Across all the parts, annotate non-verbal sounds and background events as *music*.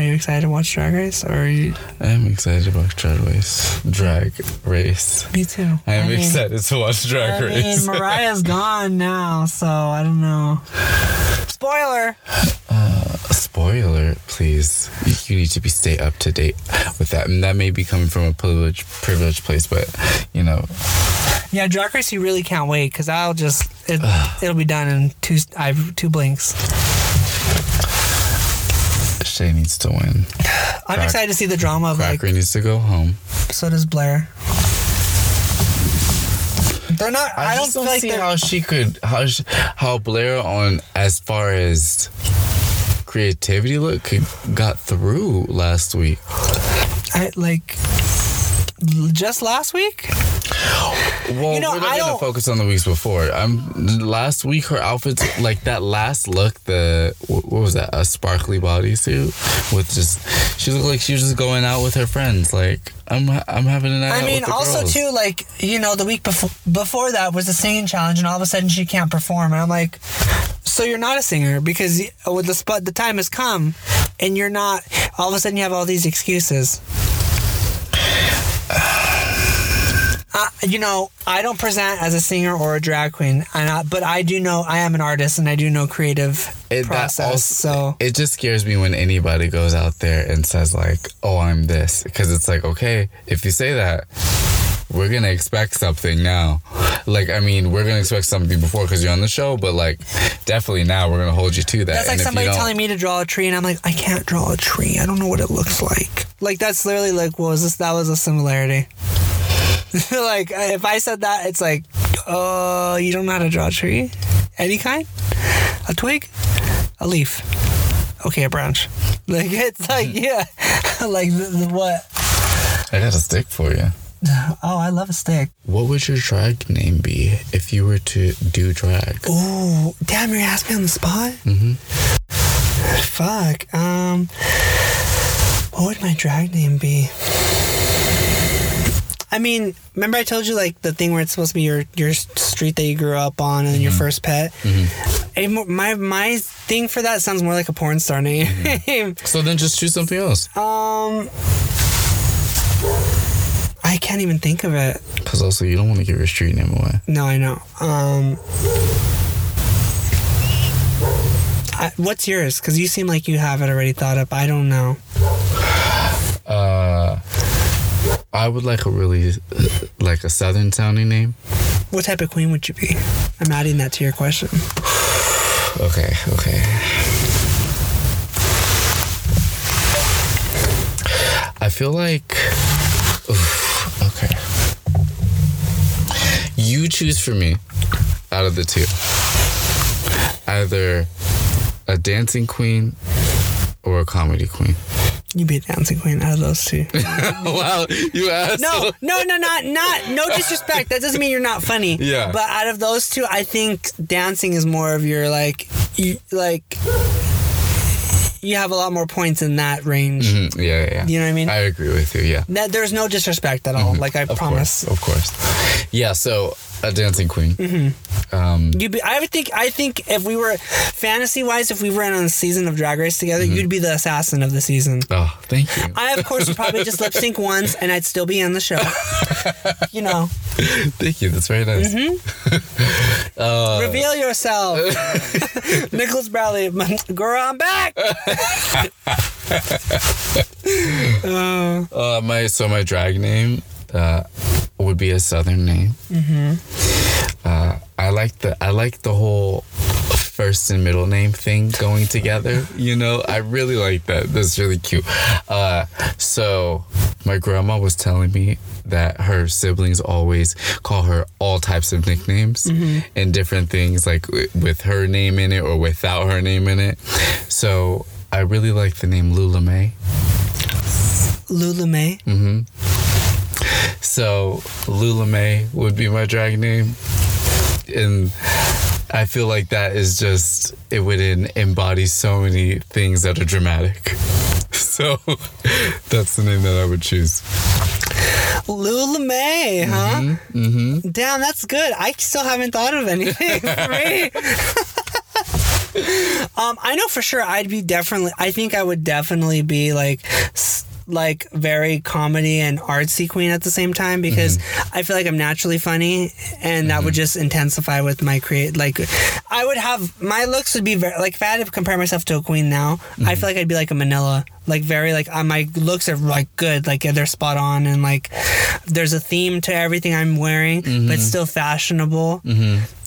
Are you excited to watch Drag Race? Or are you? I am excited about Drag Race. Drag Race. Me too. I am mean- excited to watch Drag I Race. mean, *laughs* Mariah's gone now, so I don't know. Spoiler. Uh, Spoiler, please. You need to be stay up to date with that, and that may be coming from a privileged privileged place, but you know, Yeah, Drag Race. You really can't wait because I'll just it, *sighs* it'll be done in two. I have two blinks. Shea needs to win. I'm Crack- excited to see the drama of like. Cracker needs to go home. So does Blair. They're not. I, don't just feel like see they're. how she could how sh how Blair on as far as creativity look could, got through last week. I, like just last week. *sighs* Well, You know, we're not I gonna don't- focus on the weeks before. I'm last week her outfits like that last look the what was that a sparkly bodysuit with just she looked like she was just going out with her friends like I'm I'm having a night I mean, also girls. too, like you know, the week before before that was the singing challenge, and all of a sudden she can't perform, and I'm like, so you're not a singer because with the spot the time has come, and you're not. All of a sudden, you have all these excuses. Uh, you know, I don't present as a singer or a drag queen, and I, but I do know I am an artist and I do know creative It- process. also- so it just scares me when anybody goes out there and says like, "Oh, I'm this," because it's like, okay, if you say that, we're gonna expect something now. Like, I mean, we're gonna expect something before because you're on the show, but like, definitely now we're gonna hold you to that. That's like And somebody telling me to draw a tree, and I'm like, I can't draw a tree. I don't know what it looks like. Like that's literally like, what was this? That was a similarity. *laughs* like if I said that, it's like, oh, you don't know how to draw a tree, any kind, a twig, a leaf. Okay, a branch. *laughs* Like it's like *laughs* yeah, like the, the what? I got a stick for you. Oh, I love a stick. What would your drag name be if you were to do drag? Oh, damn, you're asking me on the spot. Mhm. Fuck. Um, what would my drag name be? I mean, remember I told you like the thing where it's supposed to be your your street that you grew up on and your first pet. Mo- my my thing for that sounds more like a porn star name. *laughs* So then just choose something else. um, I can't even think of it. Because also you don't want to give your street name away. No, I know. Um, I, what's yours? Because you seem like you have it already thought up. I don't know. I would like a really uh, like a southern sounding name. What type of queen would you be? I'm adding that to your question. *sighs* Okay, okay. I feel like. Oof, okay. You choose for me out of the two. Either a dancing queen or a comedy queen. You be a dancing queen out of those two. wow, you asked. No, no, no, not not no disrespect. That doesn't mean you're not funny. Yeah. But out of those two, I think dancing is more of your like, you, like. You have a lot more points in that range. Mhm, yeah, yeah, yeah. You know what I mean? I agree with you. Yeah. That there's no disrespect at all. Like I Of promise. course, of course. Yeah. So a dancing queen. Mm-hmm. Um, You'd be. I would think. I think if we were fantasy wise, if we were in on a season of Drag Race together, Mm-hmm. you'd be the assassin of the season. oh, thank you. I, of course, would probably just lip sync once, and I'd still be in the show. *laughs* You know, Thank you. That's very nice. Mm-hmm. *laughs* reveal yourself, *laughs* Nicholas Bradley. Girl, I'm back. Uh, Uh, my so my drag name uh, would be a southern name. Mm-hmm. Uh, I like the I like the whole first and middle name thing going together. You know, I really like that. That's really cute. Uh, so my grandma was telling me that her siblings always call her all types of nicknames and different things, like with her name in it or without her name in it. So I really like the name Lula May. Lula May. Mm. So Lula May would be my drag name. And I feel like that is just it would embody so many things that are dramatic. *laughs* So that's the name that I would choose. Lula May, huh? Mm-hmm. Damn, that's good. I still haven't thought of anything. *laughs* Um, I know for sure I'd be definitely. I think I would definitely be like. s- Like very comedy and artsy queen at the same time because Mm-hmm. I feel like I'm naturally funny and that would just intensify with my create. Like, I would have my looks would be very like if I had to compare myself to a queen now, Mm-hmm. I feel like I'd be like a Manila. Like very like uh, my looks are like good, like they're spot on and like there's a theme to everything I'm wearing, but still fashionable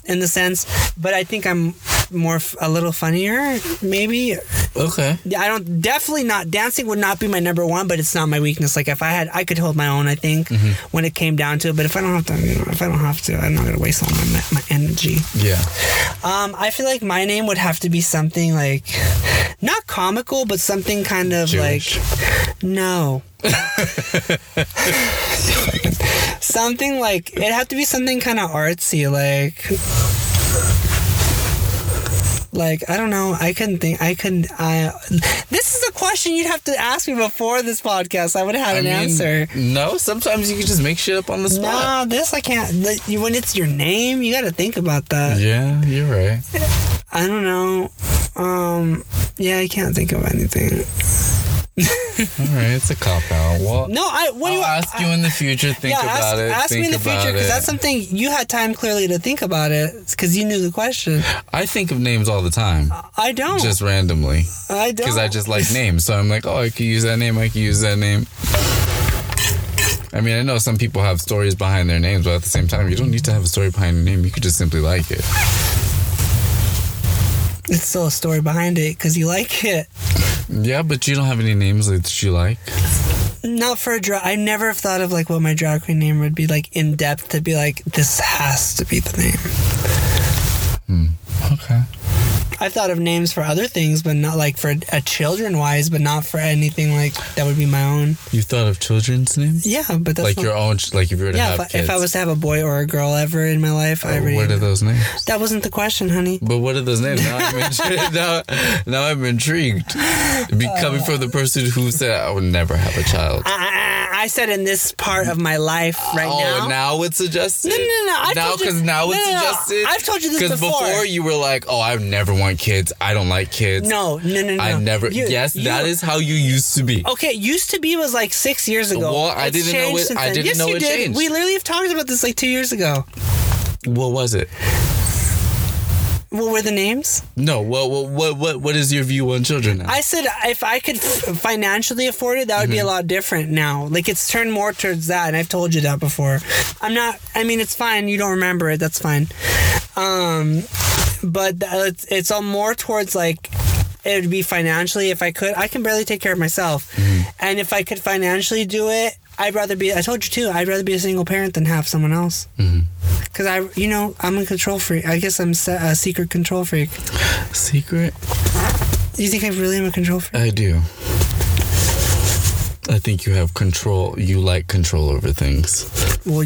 in the sense. But I think I'm more f- a little funnier, maybe. Okay. Yeah, I don't definitely not dancing would not be my number one, but it's not my weakness. Like if I had, I could hold my own. I think when it came down to it. But if I don't have to, you know, if I don't have to, I'm not gonna waste all my my energy. Yeah. Um, I feel like my name would have to be something like not comical, but something kind of Jewish. like no. *laughs* *sighs* *laughs* something like it had to be something kind of artsy, like like I don't know. I couldn't think. I couldn't. I. This is a question you'd have to ask me before this podcast. I would have had I an mean, answer. No, sometimes you can just make shit up on the spot. No, this I can't. When it's your name, you got to think about that. Yeah, you're right. I don't know. Um, yeah, I can't think of anything. All right, it's a cop out. Well, No, I. What do I'll you? ask you in the future. Think yeah, about ask, it. ask me in the future because that's something you had time clearly to think about it because you knew the question. I think of names all the time, I don't. just randomly, I don't. because I just like names. So I'm like, oh, I could use that name. I could use that name. I mean, I know some people have stories behind their names, but at the same time, you don't need to have a story behind your name. You could just simply like it. It's still a story behind it because you like it. Yeah, but you don't have any names that you like. Not for a drag. I never have thought of like what my drag queen name would be like in depth to be like this has to be the name. Hmm. Okay. I've thought of names for other things, but not like for a children wise, but not for anything like that would be my own. You thought of children's names? Yeah, but that's like not, your own, like if you were to yeah. have If I, kids. if I was to have a boy or a girl ever in my life, I Oh, already. what are those names? that wasn't the question, honey. But what are those names? Now I'm *laughs* intrigued. now, now I'm intrigued. Be uh, coming from the person who said I would never have a child. I, I said in this part of my life right oh, now. Oh, now it's suggested. No, no, no. I've now told you- because now no, it's no, suggested. I've told you this before. Because before. before you were like, "Oh, I've never want kids. I don't like kids. No, no, no, no. I never." You- yes, you- that is how you used to be. Okay, used to be was like six years ago. Well, I It's didn't know it- I didn't yes, know you it did. changed. We literally have talked about this like two years ago. What was it? What were the names? No. What what what what, what is your view on children now? I said if I could f- financially afford it, that would be Mm-hmm. a lot different now. Like it's turned more towards that, and I've told you that before. I'm not. I mean, it's fine. You don't remember it. That's fine. Um, but it's it's all more towards like it would be financially if I could. I can barely take care of myself, Mm-hmm. and if I could financially do it, I'd rather be. I told you too. I'd rather be a single parent than have someone else. Mm-hmm. Because I, you know, I'm a control freak. I guess I'm a secret control freak. Secret? You think I really am a control freak? I do. I think you have control. You like control over things. Well,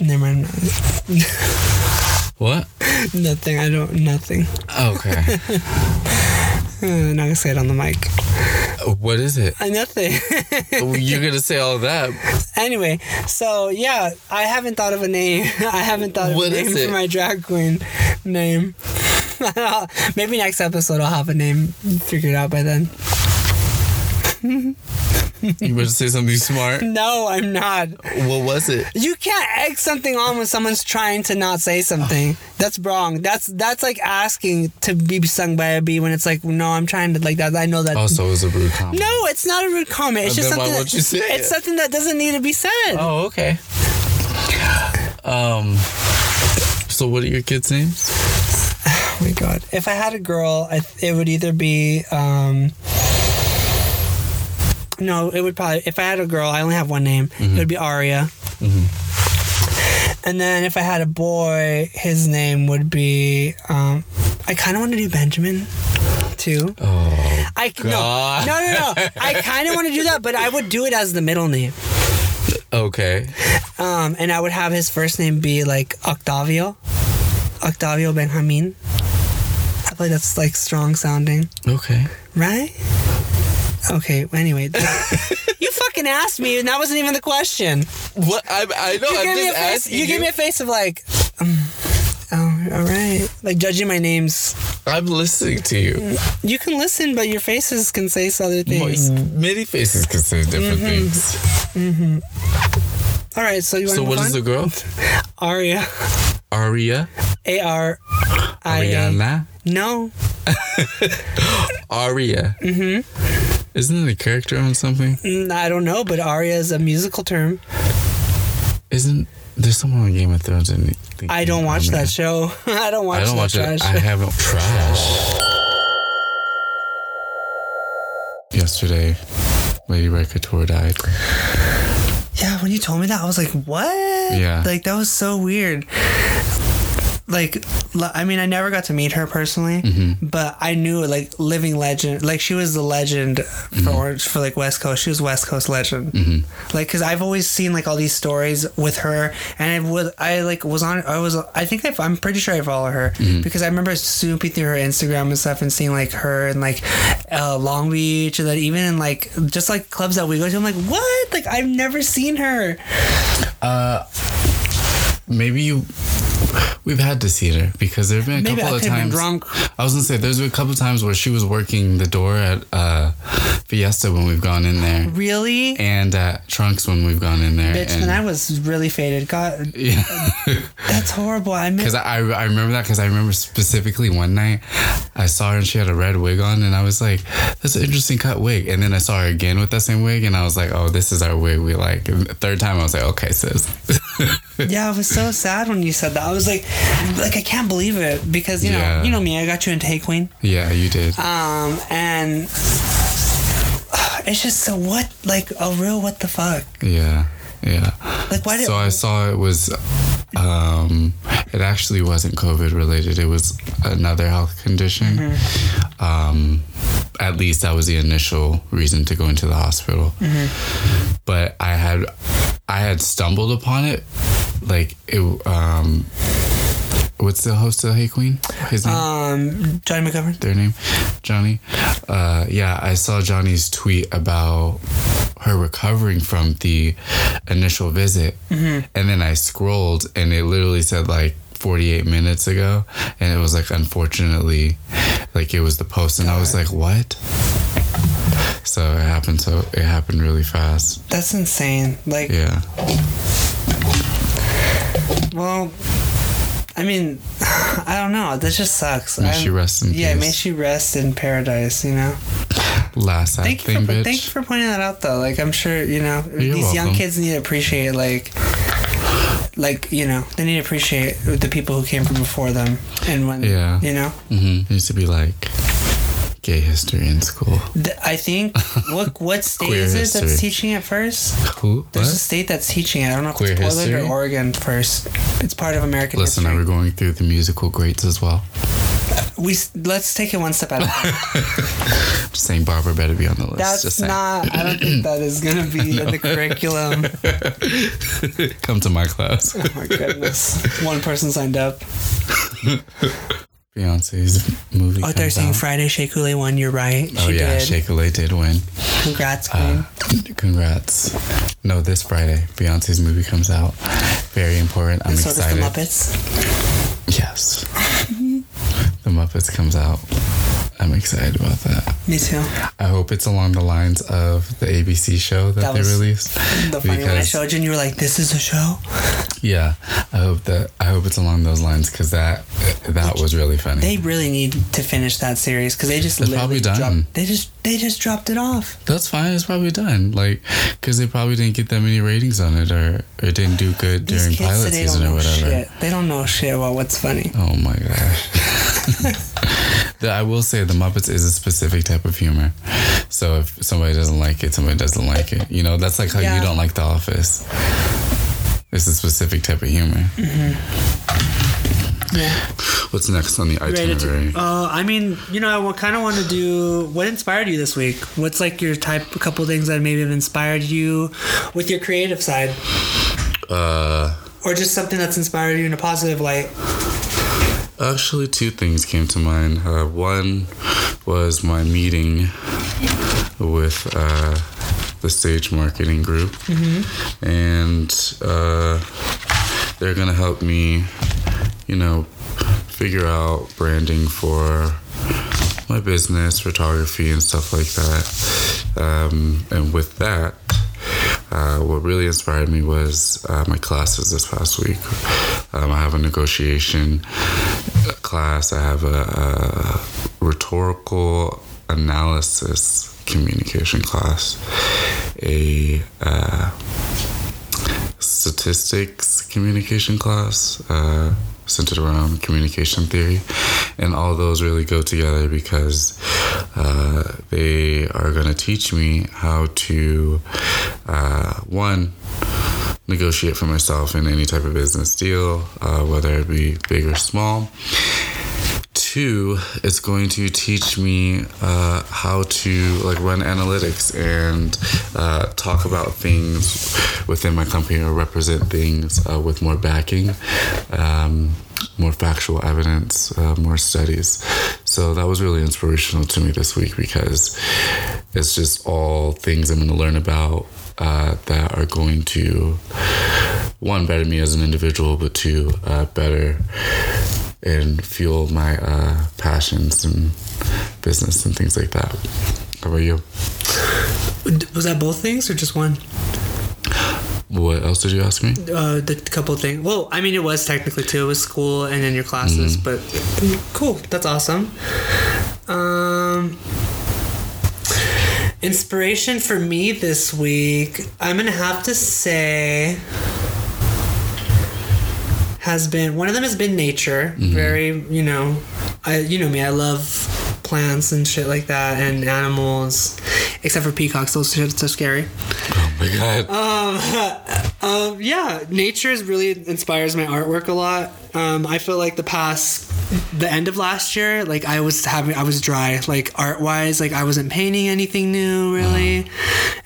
never mind. *laughs* What? Nothing. I don't. Nothing. Okay. *laughs* Uh, not gonna say it on the mic. what is it? Uh, nothing. You're gonna say all that. *laughs* anyway, so yeah, I haven't thought of a name. *laughs* I haven't thought of What a name for my drag queen name. Maybe next episode I'll have a name figured out by then. You better say something smart. *laughs* No, I'm not. What was it? You can't egg something on when someone's trying to not say something. That's wrong. That's that's like asking to be sung by a bee when it's like, no, I'm trying to like that. I know that. Also, it was a rude comment. No, it's not a rude comment. It's And just then why something. won't you say it's it? something that doesn't need to be said. Oh, okay. Um. So, what are your kids' names? *sighs* Oh my god! If I had a girl, I, it would either be. um No, it would probably. If I had a girl, I only have one name. It would be Aria. And then if I had a boy, his name would be. Um, I kind of want to do Benjamin, too. Oh, I no, God. no, no, no. I *laughs* kind of want to do that, but I would do it as the middle name. okay. Um, and I would have his first name be like Octavio, Octavio Benjamin. I feel like that's like strong sounding, Okay. right? Okay. Anyway, *laughs* you fucking asked me, and that wasn't even the question. What? I I know. You I'm gave me a just face. asking You gave me a face of like, um, oh, all right, like judging my names I'm listening to you. You can listen, but your faces can say other things. Many faces can say different things. Mhm. All right, so you So to what move is on? the girl? Aria. Aria? A R I A. Ariana? No. *laughs* Aria. Mm-hmm. Isn't it a character on something? Mm, I don't know, but Aria is a musical term. Isn't there's someone on Game of Thrones in the I don't watch that show. *laughs* I don't watch I don't that watch trash. it. I haven't trash. Yesterday, Lady Couture died. Yeah, when you told me that, I was like, what? Yeah. Like, that was so weird. Like, I mean, I never got to meet her personally, Mm-hmm. but I knew like living legend. Like, she was the legend Mm-hmm. for Orange for like West Coast. She was West Coast legend. Like, cause I've always seen like all these stories with her, and I would I like was on. I was I think I, I'm pretty sure I follow her Mm-hmm. because I remember snooping through her Instagram and stuff and seeing like her and like uh, Long Beach and then even in like just like clubs that we go to. I'm like, what? Like I've never seen her. Uh, maybe you. We've had to see her because there have been a Maybe couple I of times. drunk. I was gonna say there's been a couple of times where she was working the door at uh, Fiesta when we've gone in there, Really? and at Trunks when we've gone in there. Bitch, and, I was really faded. God, yeah. *laughs* that's horrible. I miss. *laughs* Because I, I remember that because I remember specifically one night I saw her and she had a red wig on and I was like, that's an interesting cut wig. And then I saw her again with that same wig and I was like, oh, this is our wig we like. And the third time I was like, okay, sis. *laughs* Yeah, I was so sad when you said that. I was like, like I can't believe it because you know, Yeah. you know me. I got you into Hey Qween. yeah, you did. Um, and it's just so what, like a real what the fuck? Yeah, yeah. Like why did? So I saw it was, um, it actually wasn't COVID related. It was another health condition. Mm-hmm. Um, at least that was the initial reason to go into the hospital. Mm-hmm. But I had, I had stumbled upon it, like it. Um, what's the host of Hey Qween? His name um, Johnny McGovern. their name, Johnny. Uh, yeah, I saw Johnny's tweet about her recovering from the initial visit, and then I scrolled, and it literally said like 48 minutes ago, and it was like unfortunately, like it was the post, and I was like, what? So it happened. So it happened really fast. That's insane. Like, Yeah. well, I mean, *sighs* I don't know. That just sucks. May I'm- she rest in Yeah, peace. may she rest in paradise. You know. Last Thank you thing, for bitch. thank you for pointing that out though. Like I'm sure you know You're these young kids need to appreciate like like you know they need to appreciate the people who came from before them and when Yeah. you know hmm Used to be like gay history in school. I think *laughs* what what state is it that's teaching it first? Who? There's a state that's teaching it. I don't know if Queer it's Portland history? or Oregon first. It's part of American Listen, history. are we going through the musical greats as well? we let's take it one step at a time. *laughs* Just saying Barbara better be on the list. That's not. I don't think that is gonna be in the *laughs* curriculum. Come to my class. Oh my goodness. One person signed up. Beyonce's movie. Oh, they're saying. Friday Shea Coulee won. You're right. She Oh yeah, did. Shea Coulee did win. Congrats, Queen. Uh, congrats. No, this Friday, Beyonce's movie comes out. Very important. I'm so does excited. the Muppets. Yes. the Muppets comes out. I'm excited about that. Me too. I hope it's along the lines of the ABC show that, That they released. The funny when I showed you and you were like, "This is a show." Yeah, I hope that I hope it's along those lines because that that was really funny. They really need to finish that series because they just It's literally probably done. dropped. They just they just dropped it off. That's fine. It's probably done. Like, because they probably didn't get that many ratings on it, or or didn't do good These during pilot season don't or whatever. shit. They don't know shit about what's funny. Oh my gosh. *laughs* *laughs* I will say the Muppets is a specific type of humor. So if somebody doesn't like it, somebody doesn't like it. You know, that's like how Yeah. you don't like The Office. It's a specific type of humor. Yeah. What's next on the Ready itinerary? uh, I mean, you know, I kind of want to do what inspired you this week. What's like your type, a couple things that maybe have inspired you with your creative side, Uh, or just something that's inspired you in a positive light. Actually, two things came to mind. Uh, one was my meeting with uh, the stage marketing group, and uh, they're gonna help me, you know, figure out branding for my business, photography, and stuff like that. Um, and with that, uh, what really inspired me was uh, my classes this past week. Um, I have a negotiation class, I have a, a rhetorical analysis communication class, a uh, statistics communication class uh, centered around communication theory. And all those really go together because uh, they are going to teach me how to, uh, one, negotiate for myself in any type of business deal, uh, whether it be big or small two, it's going to teach me uh, how to like run analytics and uh, talk about things within my company or represent things uh, with more backing. Um, more factual evidence, uh, more studies. So that was really inspirational to me this week because it's just all things I'm going to learn about uh, that are going to, one, better me as an individual, but two, uh, better and fuel my uh, passions and business and things like that. How about you? Was that both things or just one? What else did you ask me? Uh, the couple things. Well, I mean, it was technically two. It was school and then your classes, but cool. That's awesome. Um, inspiration for me this week, I'm gonna have to say, has been one of them has been nature. Very, you know, I you know me. I love plants and shit like that and animals, except for peacocks. Those shit's so scary. Oh my god. Um, *laughs* um, yeah, nature is really inspires my artwork a lot. Um, I feel like the past, the end of last year, like I was having, I was dry, like art wise, like I wasn't painting anything new really.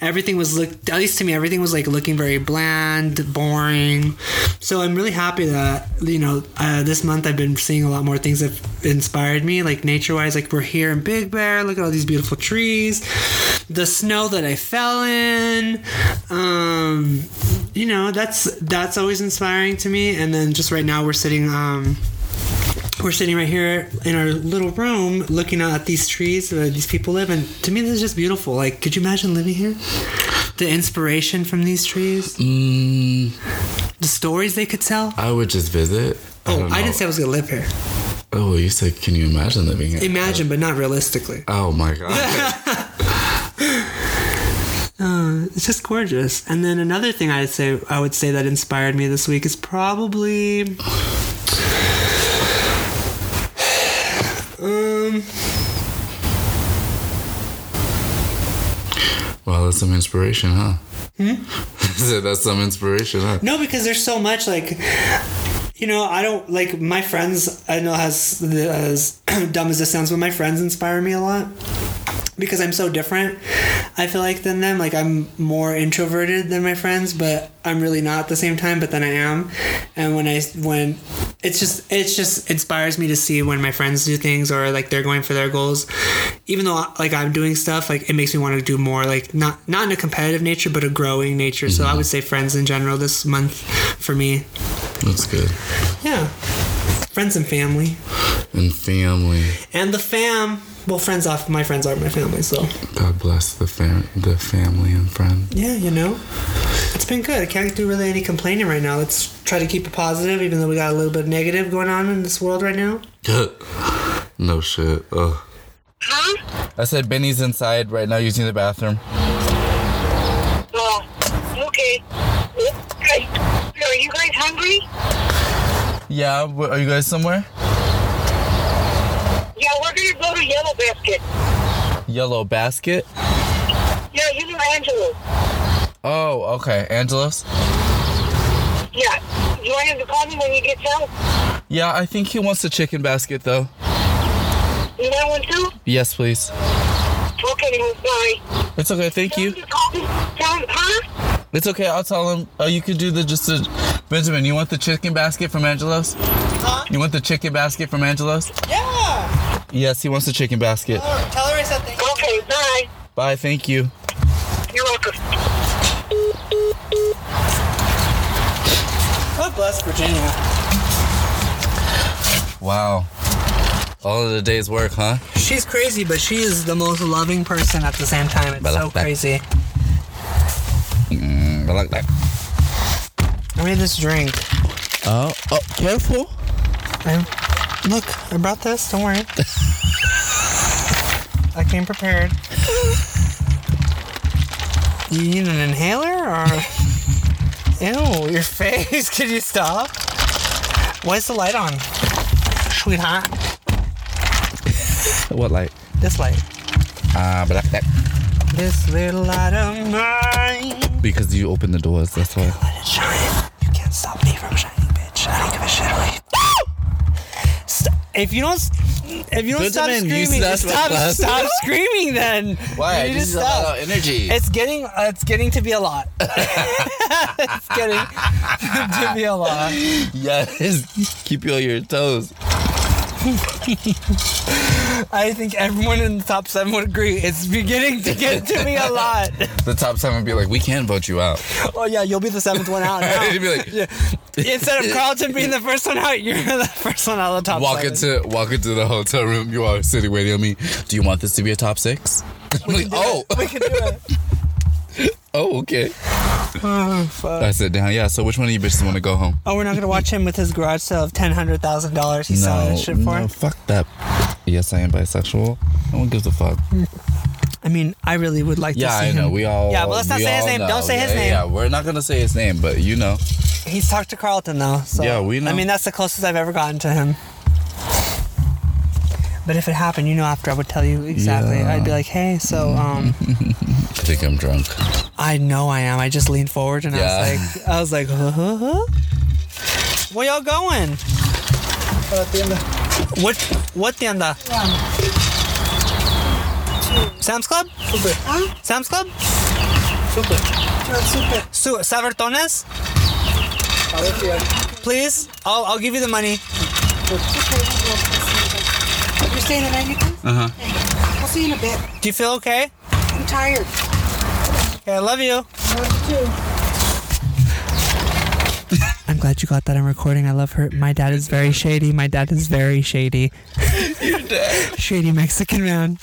Everything was look, at least to me, everything was like looking very bland, boring. So I'm really happy that you know uh, this month I've been seeing a lot more things that inspired me, like nature wise. Like we're here in Big Bear, look at all these beautiful trees, the snow that I fell in. Um, you know that's that's always inspiring to me. And then just right now we're sitting um we're sitting right here in our little room looking out at these trees where these people live and to me this is just beautiful. Like could you imagine living here? The inspiration from these trees? Mm, the stories they could tell? I would just visit. oh don't I, didn't say i was gonna live here. Oh, you said, can you imagine living here? imagine but not realistically. Oh my god. *laughs* Uh, it's just gorgeous and then another thing i'd say i would say that inspired me this week is probably um well, that's some inspiration, huh? Hmm? *laughs* that's some inspiration, huh? No, because there's so much like you know, I don't like my friends. I know as as *clears throat* dumb as this sounds, but my friends inspire me a lot because I'm so different. I feel like than them. Like I'm more introverted than my friends, but I'm really not at the same time. But then I am, and when I when it's just it's just inspires me to see when my friends do things or like they're going for their goals. Even though like I'm doing stuff, like it makes me want to do more. Like not not in a competitive nature, but a growing nature. So I mm-hmm. would say friends in general this month for me. That's good. Yeah. Friends and family. And family. And the fam. Well, friends off. My friends are my family, so. God bless the fam- the family and friends. Yeah, you know. It's been good. I can't do really any complaining right now. Let's try to keep it positive, even though we got a little bit of negative going on in this world right now. *laughs* no shit. Ugh. Huh? I said Benny's inside right now using the bathroom. Oh, okay. Okay. Are you guys hungry? Yeah, are you guys somewhere? Yeah, we're gonna go to Yellow Basket. Yellow basket. Yeah, you know Angelo. Oh, okay. Angelos? Yeah. Do you want him to call me when he gets out? Yeah, I think he wants the chicken basket though. You want one too? Yes, please. Okay, bye. It's okay. Thank Tell you. him call me. Tell him, huh? It's okay. I'll tell him. Oh, you could do the just the Benjamin. You want the chicken basket from Angelos? Huh? You want the chicken basket from Angelos? Yeah. Yes, he wants the chicken basket. Tell her I said thank Okay, bye. Bye. Thank you. You're welcome. God bless Virginia. Wow. All of the day's work, huh? She's crazy, but she is the most loving person at the same time. It's But so that. crazy. Mm, I like that. I made this drink. Oh, oh, careful. I, look, I brought this. Don't worry. *laughs* I came prepared. You need an inhaler or? *laughs* Ew, your face. *laughs* Could you stop? Why is the light on? Sweetheart. What light? This light. Ah, but that. This little light of mine. Because you open the doors, that's why. Let it shine. You can't stop me from shining, bitch. I don't give a shit about you. Stop. If you don't, if you don't stop Benjamin, you screaming, snatched stop, stop screaming. Then Why? You need This to is stop. about energy. It's getting, it's getting to be a lot. *laughs* *laughs* it's getting *laughs* to be a lot. yes. Keep you on your toes. *laughs* I think everyone in the top seven would agree. It's beginning to get to me a lot. *laughs* The top seven would be like, we can't vote you out. Oh yeah, you'll be the seventh one out. Now. *laughs* It'd be like, Instead of Carlton being the first one out, you're the first one out of the top walk seven. into walk into the hotel room. You are sitting waiting on me. Do you want this to be a top six? I'm like, oh, we can do it. oh, oh okay. Oh, fuck. I sit down. Yeah. So which one of you bitches want to go home? Oh, we're not gonna watch him with his garage sale of ten hundred thousand dollars. He's selling this shit for. no, fuck that. Yes, I am bisexual. No one gives a fuck. I mean, I really would like Yeah, to see him. Yeah, I him. know. We all. Yeah, but let's not say his name. know. Don't say his name. Yeah, we're not gonna say his name, but you know. He's talked to Carlton though. So Yeah, we know. I mean, that's the closest I've ever gotten to him. But if it happened, you know, after I would tell you exactly. Yeah. I'd be like, "Hey, so um, *laughs* I think I'm drunk. I know I am." I just leaned forward and Yeah. I was like, "I was like, huh, huh, huh? Where y'all going? What? What tienda? Sam's Club? Super. Huh? Sam's Club? Super. Super. Su- Sabertones? Please? I'll, I'll give you the money. You're staying the night, you can? Uh huh. I'll see you in a bit. Do you feel okay? I'm tired. Okay, I love you. I love you too. I'm glad you got that on recording. I love her. My dad is very shady. My dad is very shady. Your *laughs* dad? Shady Mexican man.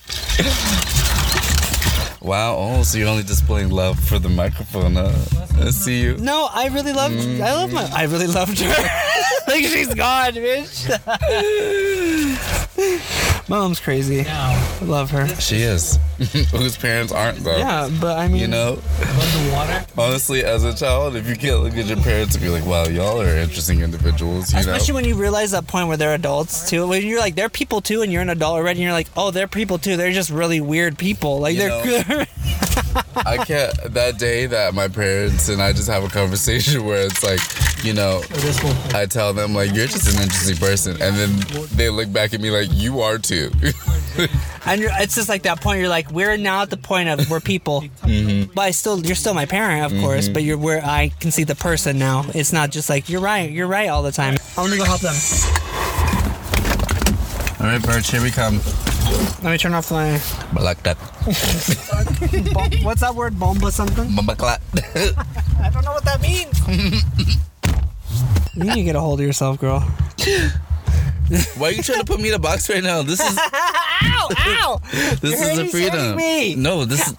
Wow. Oh, so you're only displaying love for the microphone. Huh? I see you. No, I really loved. I love my. I really loved her. *laughs* like she's gone, bitch. *laughs* my *laughs* mom's crazy. I love her. She is. *laughs* Whose parents aren't though. Yeah, but I mean, You know, honestly, as a child, if you can't look at your parents and be like, "Wow, y'all are interesting individuals," you Especially know. when you realize that point where they're adults too. When you're like, they're people too, and you're an adult already, and you're like, oh, they're people too. They're just really weird people. Like You they're. *laughs* I can't. That day that my parents and I just have a conversation *laughs* where it's like, you know, I tell them like, "You're just an interesting person," and then they look back at me like, "You are too." *laughs* and it's just like that point. You're like, we're now at the point of we're people, *laughs* Mm-hmm. but I still, you're still my parent, of course. But you're where I can see the person now. It's not just like you're right, you're right all the time. I'm gonna go help them. All right, Birch, here we come. Let me turn off my. But like that. Bom- What's that word? Bomba something? Mama-clat. *laughs* *laughs* I don't know what that means. you need to get a hold of yourself, girl. Why are you trying to put me in a box right now? This is *laughs* Ow! Ow! this You're is a hurting- freedom. hurting me. No, this is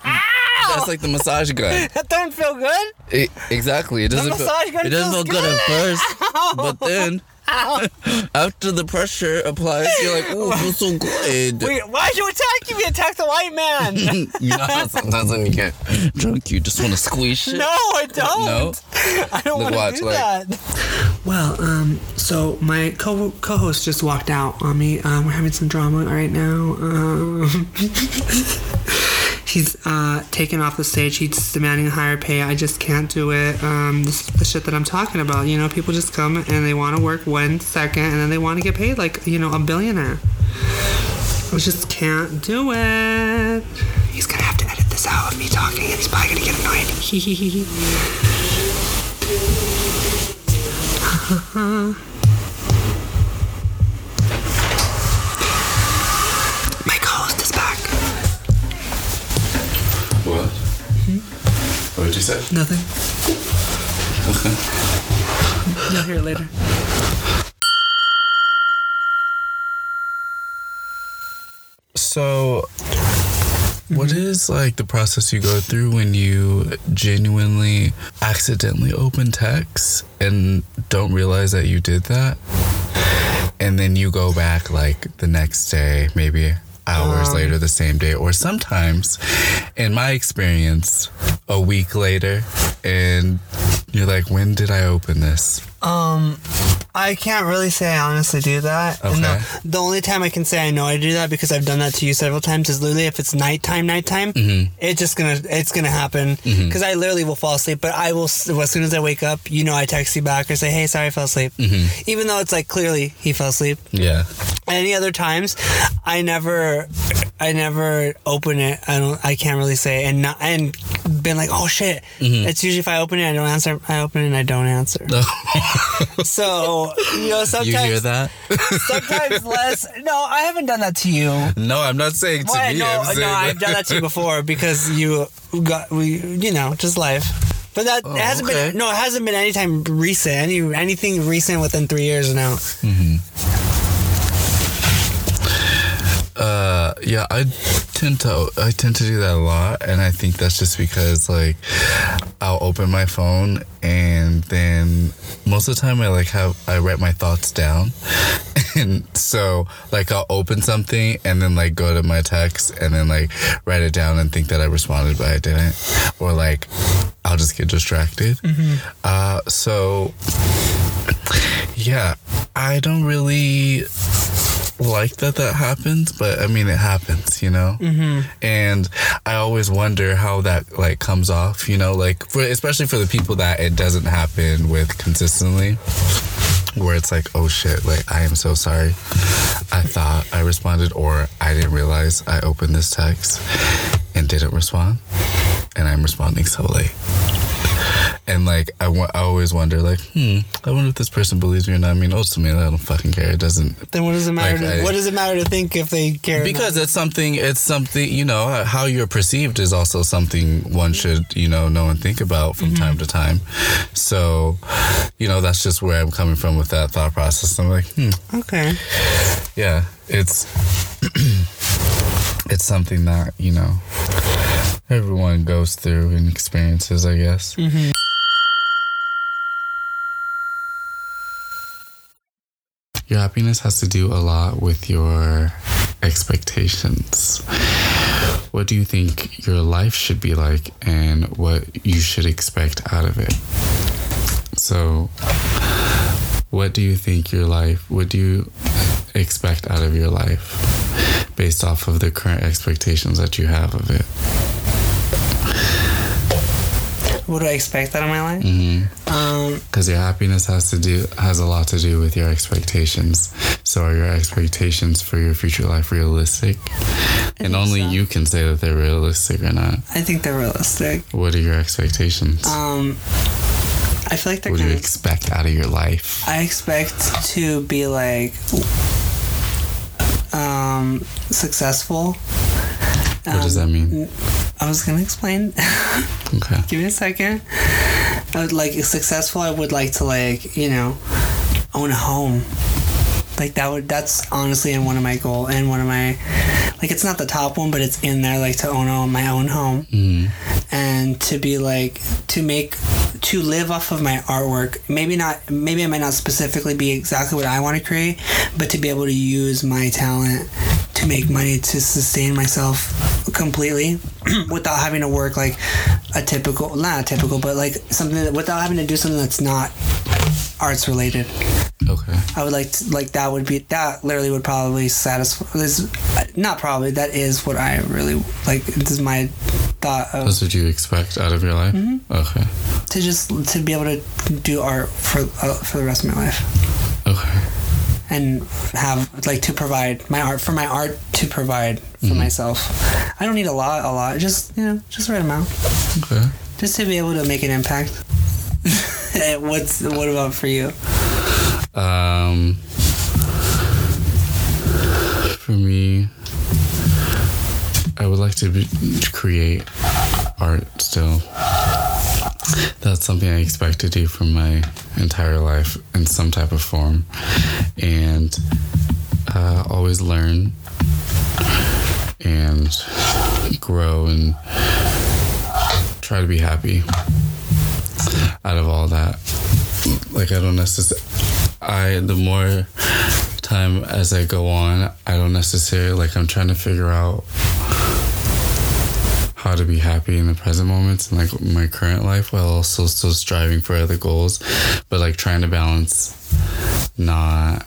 that's like the massage gun. That don't feel good. It, exactly. It doesn't. massage Feel, gun it doesn't feel feels good, at good. first, but then after the pressure applies, you're like, "Oh, it feels so good." Wait, why'd you attack me? Attack the white man. *laughs* you know how sometimes when you get drunk, you just want to squeeze shit. no, I don't. No? I don't Look, want to do like- that. Well, um, so my co co-host just walked out on me. Um, we're having some drama right now. Um, *laughs* he's uh taken off the stage. He's demanding higher pay. I just can't do it. Um, this is the shit that I'm talking about. You know, people just come and they want to work one second, and then they want to get paid like you know a billionaire. I just can't do it. He's gonna have to edit this out of me talking, and he's probably gonna get annoyed. *laughs* Hee hee hee *laughs* What did you say? Nothing. Okay. *laughs* You'll hear it later. So, what mm-hmm. is like the process you go through when you genuinely accidentally open text and don't realize that you did that? And then you go back like the next day, maybe, hours later, the same day, or sometimes, in my experience, a week later, and you're like, when did I open this? Um, I can't really say I honestly do that. Okay. the, the only time I can say I know I do that because I've done that to you several times is literally if it's nighttime, nighttime, Mm-hmm. it's just gonna it's gonna happen because I literally will fall asleep. But I will as soon as I wake up, you know, I text you back or say, "Hey, sorry, I fell asleep," Mm-hmm. even though it's like clearly he fell asleep. Yeah. Any other times, I never, I never open it. I don't. I can't really say and not and been like, oh shit. Mm-hmm. It's usually if I open it, I don't answer. I open it, and I don't answer. *laughs* So you know, sometimes *laughs* you hear that? *laughs* sometimes less. No, I haven't done that to you. No, I'm not saying to Well, me. no, I'm no, I've done that to you before because you got we, you know, just life. But that it hasn't Oh, okay. been. No, it hasn't been anytime recent. Any anything recent within three years now. Mm-hmm. Uh, yeah, I tend to I tend to do that a lot, and I think that's just because like I'll open my phone and then most of the time I like have I write my thoughts down, *laughs* and so like I'll open something and then like go to my text and then like write it down and think that I responded but I didn't, or like I'll just get distracted. Uh, so yeah, I don't really like that that happens, but I mean it happens, you know. Mm-hmm. And I always wonder how that like comes off, you know, like for especially for the people that it doesn't happen with consistently, where it's like, oh shit, like I am so sorry. I thought I responded, or I didn't realize I opened this text and didn't respond, and I'm responding so late. And like I, wa- I always wonder, like, hmm, I wonder if this person believes me or not. I mean, ultimately, I don't fucking care. It doesn't Then what does it matter? Like, to, I- what does it matter to think if they care? because it's something it's something you know how you're perceived is also something one should you know know and think about from time to time so you know that's just where i'm coming from with that thought process i'm like hmm? Okay. yeah it's *clears throat* it's something that you know everyone goes through and experiences i guess. Mm-hmm. Your happiness has to do a lot with your expectations. What do you think your life should be like and what you should expect out of it? So what do you think your life what do you expect out of your life based off of the current expectations that you have of it What do I expect out of my life? Mm-hmm. Um, because your happiness has to do has a lot to do with your expectations so are your expectations for your future life realistic and only so. you can say that they're realistic or not I think they're realistic. what are your expectations Um, I feel like they're what do you of. expect out of your life I expect to be like um successful. what does that Um, mean I was gonna explain. *laughs* okay Give me a second. I would like successful. I would like to like you know own a home. Like that would that's honestly in one of my goal and one of my like it's not the top one, but it's in there like to own my own home. Mm and to be like to make to live off of my artwork. Maybe not maybe it might not specifically be exactly what i want to create but to be able to use my talent to make money to sustain myself completely *clears throat* without having to work like a typical not a typical but like something that without having to do something that's not arts related. Okay. I would like to like that would be that literally would probably satisfy this not probably that is what i really like this is my thought of that's what you expect out of your life? Mm-hmm. okay. To just to be able to do art for uh, for the rest of my life. Okay and have like to provide my art for my art to provide for myself. I don't need a lot, a lot. Just you know, just right amount, okay just to be able to make an impact. *laughs* What's what about for you? Um, for me, I would like to, be, to create art still. *laughs* That's something I expect to do for my entire life in some type of form, and uh, always learn and grow and try to be happy out of all that. Like I don't necessarily I the more time as I go on, I don't necessarily like I'm trying to figure out how to be happy in the present moments and like my current life while also still striving for other goals, but like trying to balance not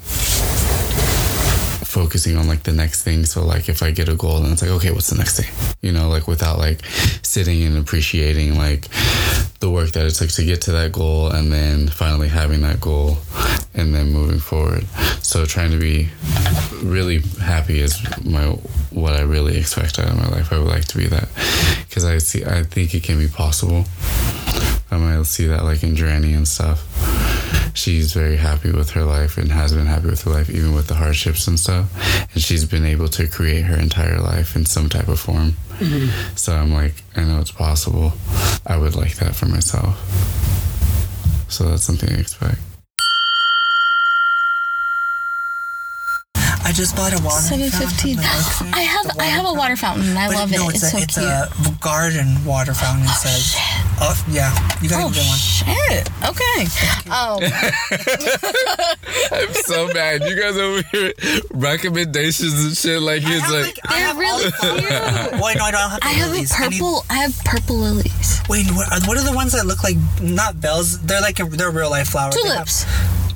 focusing on like the next thing. So like if I get a goal, then it's like, okay, what's the next thing? You know, like without like sitting and appreciating like the work that it took to get to that goal and then finally having that goal and then moving forward. So trying to be really happy is my what I really expect out of my life. I would like to be that because I see I think it can be possible. I might see that like in Journey and stuff. She's very happy with her life and has been happy with her life even with the hardships and stuff. And she's been able to create her entire life in some type of form. Mm-hmm. So I'm like, I know it's possible. I would like that for myself. So that's something I expect. I just bought a water Seven fountain. fifteen. from the Oak *gasps* I have I have a water fountain I But love no, it. it's, It's, a so it's cute. a garden water fountain. It says. Oh yeah, you gotta oh get one. shit. Okay. Um, *laughs* I'm so mad. You guys over here recommendations and shit like I it's like, like, I they're have really cute. *laughs* Wait, no, I don't have I have a lilies. I need- purple. I have purple lilies. wait, what are, what are the ones that look like not bells? They're like a, they're real life flowers. They have- Tulips.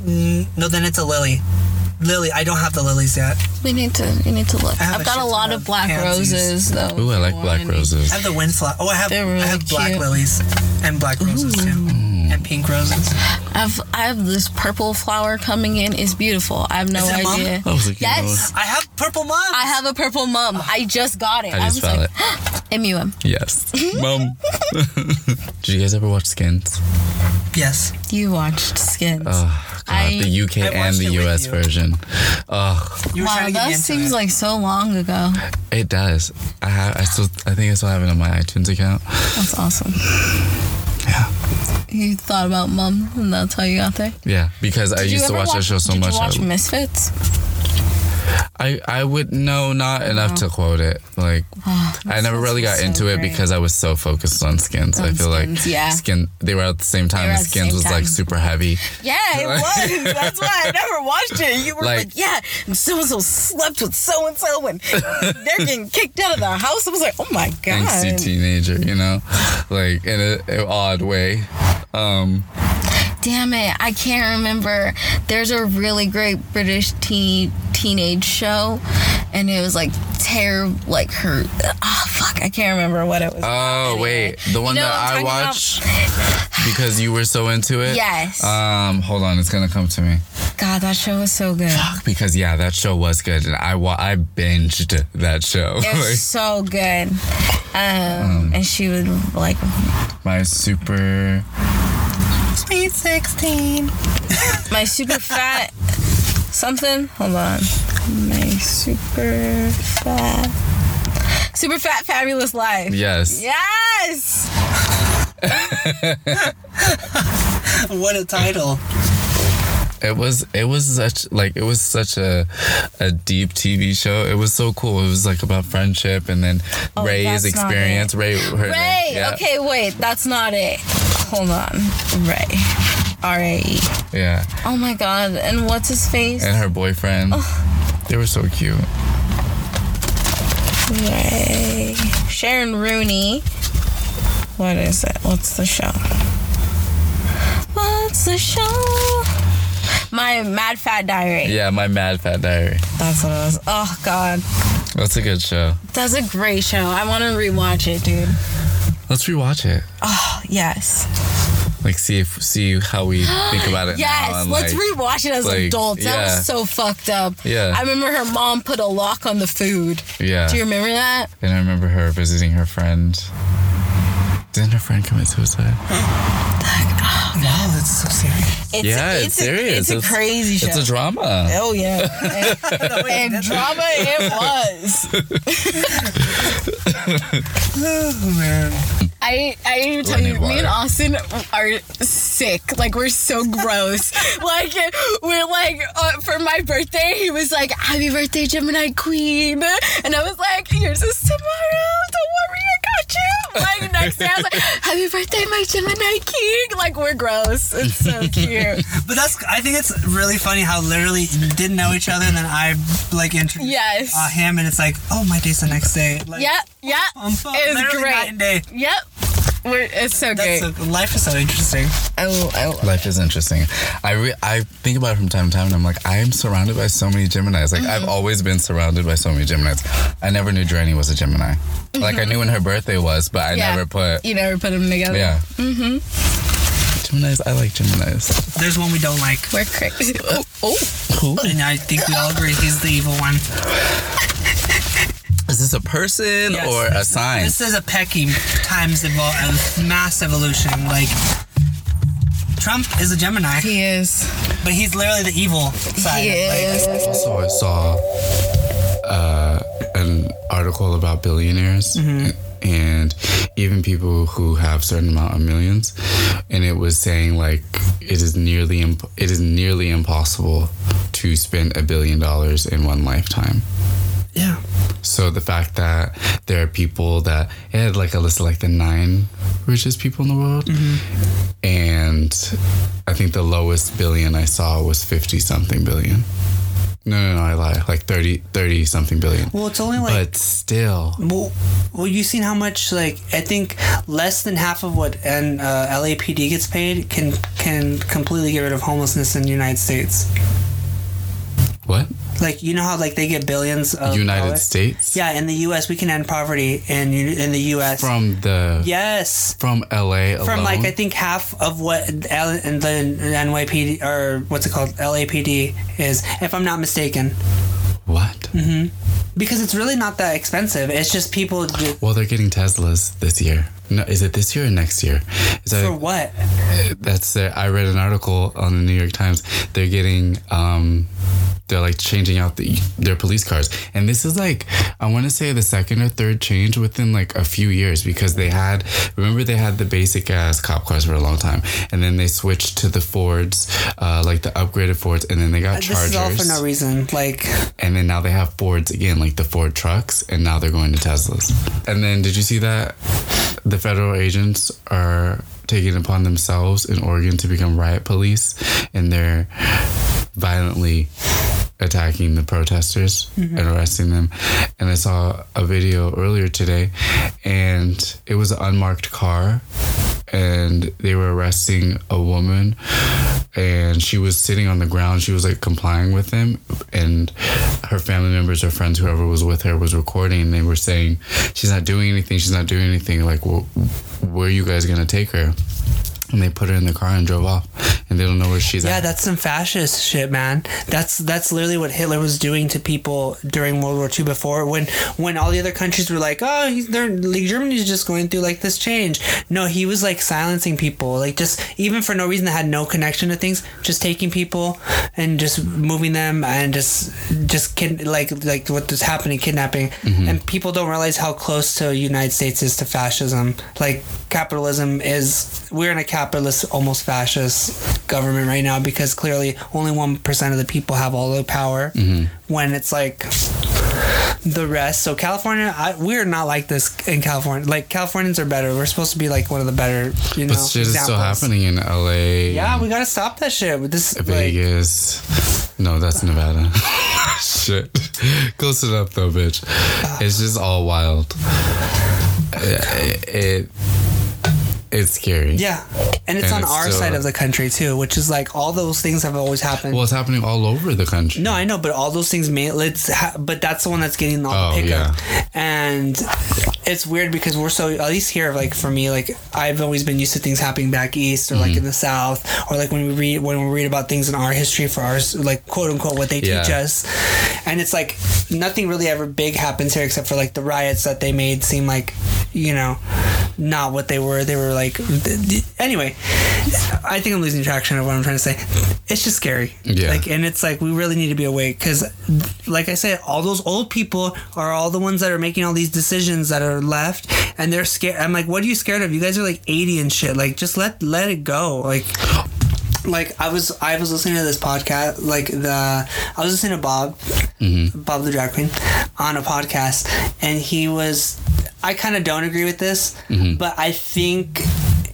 Mm, no, then it's a lily. Lily. I don't have the lilies yet. We need to. We need to look. I have I've a got a lot of of black pansies. roses though. ooh, I like black roses. I have the windflower. Oh, I have They're really I have black cute. lilies and black roses too, and pink roses. I've I have this purple flower coming in. It's beautiful. I have no Is it mom? idea. I was like, you Yes, I have purple mums. I have a purple mum. I just got it. I just was found like, *gasps* MUM. Yes. *laughs* Mom. *laughs* Did you guys ever watch Skins? yes. You watched Skins. God. Uh, I- the UK I and the US version. Oh, You wow, trying to get that seems it. like so long ago. it does. I have. I still. I think I still have it on my iTunes account. That's awesome. Yeah. You thought about mum, and that's how you got there. Yeah, because I Did you used to ever watch that show so did much. you watch I, Misfits? I I would no, not enough to quote it. Like I never really got so into it because I was so focused on Skins. I feel Skins, like yeah. Skin. They were at the same time. and Skins was time. like super heavy. Yeah, it *laughs* was. That's why I never watched it. You were like, Like- yeah, so and so slept with so and so, *laughs* and they're getting kicked out of the house. I was like, oh my god. Angsty teenager, you know, like in a, an odd way. Um, Damn it, I can't remember. There's a really great British teen teenage show, and it was like terror, like her. Oh fuck, I can't remember what it was. oh wait, the one You know that I watched because you were so into it. Yes. Um, hold on, it's gonna come to me. God, that show was so good. Fuck, Because yeah, that show was good, and I wa- I binged that show. It was *laughs* so good. Um, and she would like My super. Sweet sixteen. my super fat something. Hold on. My super fat super fat fabulous life. Yes. Yes. *laughs* What a title. It was it was such like it was such a a deep TV show. It was so cool. It was like about friendship and then Oh, Rae's experience. Rae, her, Rae. yeah, Okay, wait. That's not it. Hold on. Rae. R A E. yeah, Oh my god. And what's his face? and her boyfriend. Oh. They were so cute. Rae. Sharon Rooney. What is it? What's the show? What's the show? My Mad Fat Diary. Yeah, my Mad Fat Diary. That's what it was. Oh god. That's a good show. That's a great show. I want to rewatch it, dude. Let's rewatch it. Oh, yes. Like see if see how we think about it. *gasps* Yes. Let's like, rewatch it as like, adults. That yeah. was so fucked up. Yeah. I remember her mom put a lock on the food. Yeah. Do you remember that? And I remember her visiting her friend. Didn't her friend commit suicide? *laughs* Wow, that's so serious. It's, yeah, it's, it's serious. A, it's a crazy show. It's a drama. Oh yeah, *laughs* and, and drama it was. *laughs* Oh man. I I didn't even tell Running you, me and. Austin are sick. Like we're so gross. like we're like uh, for my birthday, he was like, "Happy birthday, Gemini Queen," and I was like, "Yours is tomorrow. Don't worry, I got you." Like next day, I was like, "Happy birthday, my Gemini King." Like we're gross. It's so *laughs* cute. But that's I think it's really funny how literally didn't know each other and then I like introduced Yes. uh, him and it's like, oh my day's the next day. Like, yeah, yeah. um, fu- It was literally night great. and day. Yep. We're, it's so That's great. so, life is so interesting. I, I, Life is interesting. I re- I think about it from time to time, and I'm like, I am surrounded by so many Geminis. Like I've always been surrounded by so many Geminis. I never knew Journey was a Gemini. Like I knew when her birthday was, but I Yeah. never put. you never put them together. Yeah. Mm-hmm. Geminis, I like Geminis. There's one we don't like. We're crazy. Oh, oh. Who And I think we all agree he's the evil one. Is this? A person Yes, or a sign? This is a Pecky times involved, a mass evolution. Like Trump is a Gemini, He is. but he's literally the evil side. He Like, is. So I saw uh, an article about billionaires and even people who have certain amount of millions, and it was saying like it is nearly imp- it is nearly impossible to spend a billion dollars in one lifetime. Yeah. So the fact that there are people that it had like a list of like the nine richest people in the world, and I think the lowest billion I saw was fifty something billion. No, no, no, I lie. Like 30, 30 something billion. Well, it's only like but still, Well, well, you seen how much like I think less than half of what an uh, LAPD gets paid can can completely get rid of homelessness in the United States. What? Like you know how like they get billions of United dollars? States? Yeah, in the U.S. we can end poverty in in the U.S. From the yes. from LA alone. From like I think half of what L and the NYPD or what's it called LAPD is, if I'm not mistaken, what? Mm-hmm. Because it's really not that expensive. It's just people do, Well, they're getting Teslas this year. No, is it this year or next year? Is that for what? that's the, I read an article on the New York Times. They're getting um they're like changing out the their police cars. And this is like I want to say the second or third change within like a few years because they had remember they had the basic ass cop cars for a long time and then they switched to the Fords uh like the upgraded Fords and then they got This Chargers. is all for no reason. Like And then now they have Fords again, like the Ford trucks, and now they're going to Teslas. And then did you see that the federal agents are taking it upon themselves in Oregon to become riot police, and they're violently attacking the protesters mm-hmm. and arresting them. And I saw a video earlier today, and it was an unmarked car, and they were arresting a woman, and she was sitting on the ground. She was like complying with them, and her family members or friends, whoever was with her, was recording, and they were saying, "She's not doing anything. She's not doing anything. Like, wh- where are you guys gonna take her?" And they put her in the car and drove off, and they don't know where she's Yeah, at. Yeah, that's some fascist shit, man. That's that's literally what Hitler was doing to people during World War II. Before, when when all the other countries were like, "Oh, he's they're like Germany's just going through like this change." No, he was like silencing people, like just even for no reason that had no connection to things, just taking people and just moving them and just just kid like like what was happening, kidnapping. Mm-hmm. And people don't realize how close to United States is to fascism. Like capitalism is we're in a capitalist almost fascist government right now because clearly only 1% of the people have all the power mm-hmm. when it's like the rest so california I, we're not like this in california like californians are better we're supposed to be like one of the better you know but shit is still happening in LA. yeah we gotta stop that shit with this like, Vegas. no, that's Nevada. *laughs* Shit. Close it up though, bitch. Ah. It's just all wild. It, it it's scary. yeah and it's And on it's our still- side of the country too which is like all those things have always happened Well, it's happening all over the country. No, I know, but all those things may let's. Ha- but that's the one that's getting all the Oh, pickup, yeah. and it's weird because we're so at least here. Like for me, like I've always been used to things happening back east or Mm-hmm. like in the south, or like when we read when we read about things in our history for ours, like quote unquote what they teach us, and it's like nothing really ever big happens here except for like the riots that they made seem like you know not what they were. They were like anyway. I think I'm losing traction of what I'm trying to say. It's just scary. Yeah. Like, and it's like we really need to be awake because, like I said, all those old people are all the ones that are making all these decisions that are left, and they're scared. I'm like, what are you scared of? You guys are like 80 and shit. Like, just let let it go. Like. Like I was, I was listening to this podcast. Like the, I was listening to Bob, mm-hmm. Bob the drag queen, on a podcast, and he was. I kind of don't agree with this, mm-hmm. but I think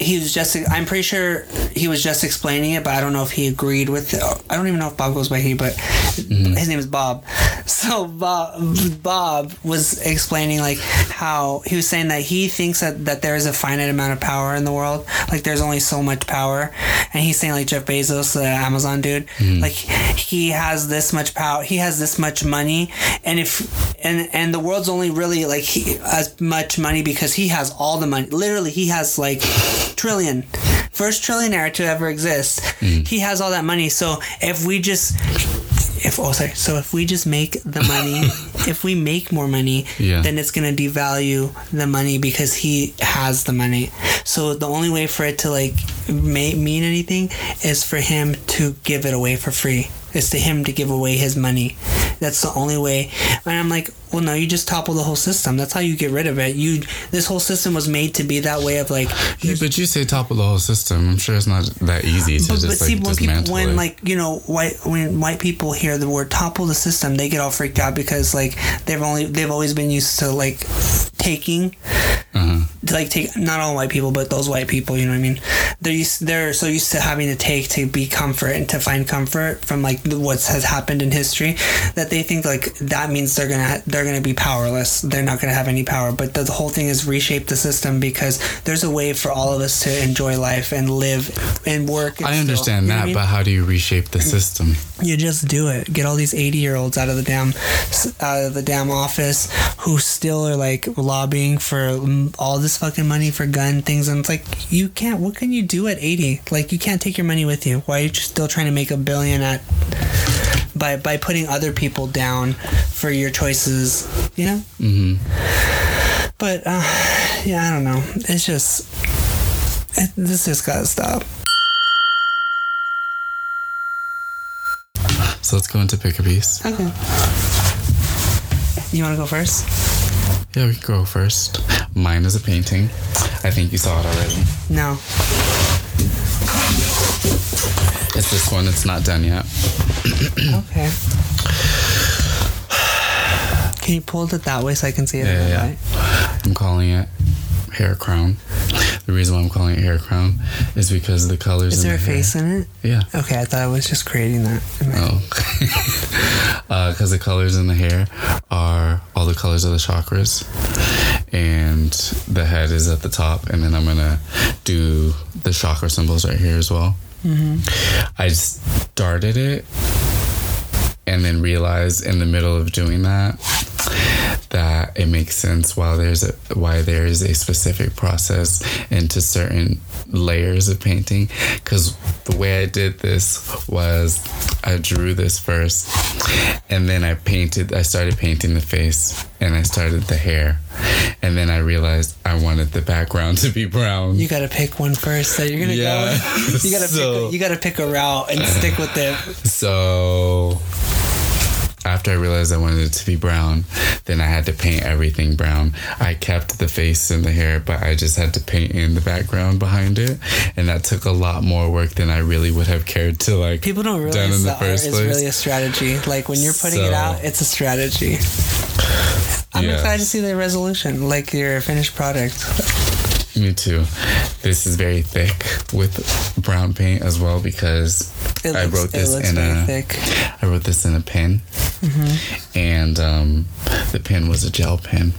he was just. I'm pretty sure he was just explaining it, but I don't know if he agreed with. It. I don't even know if Bob goes by he, but mm-hmm. his name is Bob. *laughs* So Bob, Bob was explaining like how he was saying that he thinks that that there is a finite amount of power in the world. Like there's only so much power, and he's saying like Jeff Bezos, the Amazon dude, mm-hmm. like he has this much power, he has this much money, and if and and the world's only really like he as much money because he has all the money. Literally, he has like trillion, first trillionaire to ever exist. Mm. He has all that money. So if we just if oh sorry, so if we just make the money, *laughs* if we make more money, Yeah. then it's gonna devalue the money because he has the money. So the only way for it to like may, mean anything is for him to give it away for free. It's to him to give away his money. That's the only way. And I'm like, well, no, you just topple the whole system. That's how you get rid of it. You this whole system was made to be that way of like Yeah, but you say top of the whole system. I'm sure it's not that easy to but, just but see, like when people, when it. like you know, white when white people hear the word topple the system, they get all freaked out because like they've only they've always been used to like taking, Uh-huh. like take not all white people, but those white people. You know what I mean? They're used they're so used to having to take to be comfort and to find comfort from like the- what has happened in history that they think like that means they're gonna they're gonna be powerless. They're not gonna have any power. But the, the whole thing is reshape the system because there's a way for all of us to enjoy life and live and work. and I understand that, I mean? but how do you reshape the *clears throat* system? you just do it. Get all these eighty year olds out of the damn out of the damn office who still are like lobbying for mm, all this fucking money for gun things, and it's like you can't. What can you do at eighty? Like you can't take your money with you. Why are you still trying to make a billion at? By, by putting other people down for your choices, you know. hmm But uh, yeah, I don't know. It's just it, this just gotta stop. So let's go into pick a piece. Okay. You want to go first? Yeah, we can go first. Mine is a painting. I think you saw it already. No. It's this one. It's not done yet. Okay. Can you pull it that way so I can see it? Yeah, yeah? I'm calling it hair crown. The reason why I'm calling it hair crown is because the colors. Is there a hair- face in it? Yeah. Okay, I thought I was just creating that. Oh, because *laughs* uh, the colors in the hair are all the colors of the chakras, and the head is at the top, and then I'm gonna do the chakra symbols right here as well. Mm-hmm. I started it, and then realized in the middle of doing that that it makes sense why there's a why there is a specific process into certain layers of painting because the way I did this was I drew this first and then I painted I started painting the face and I started the hair and then I realized I wanted the background *laughs* to be brown You gotta pick one first that you're gonna Yeah. go. *laughs* With. You gotta So- pick. A, *laughs* you gotta pick a route and stick with it. So after I realized I wanted it to be brown, then I had to paint everything brown. I kept the face and the hair, but I just had to paint in the background behind it, and that took a lot more work than I really would have cared to like. People don't done realize in the that art first is really a strategy. Like when you're putting it out, it's a strategy. I'm excited to see the resolution, like your finished product. Me too. This is very thick with brown paint as well because It I wrote this looks in a thick. I wrote this in a pen, and um, the pen was a gel pen.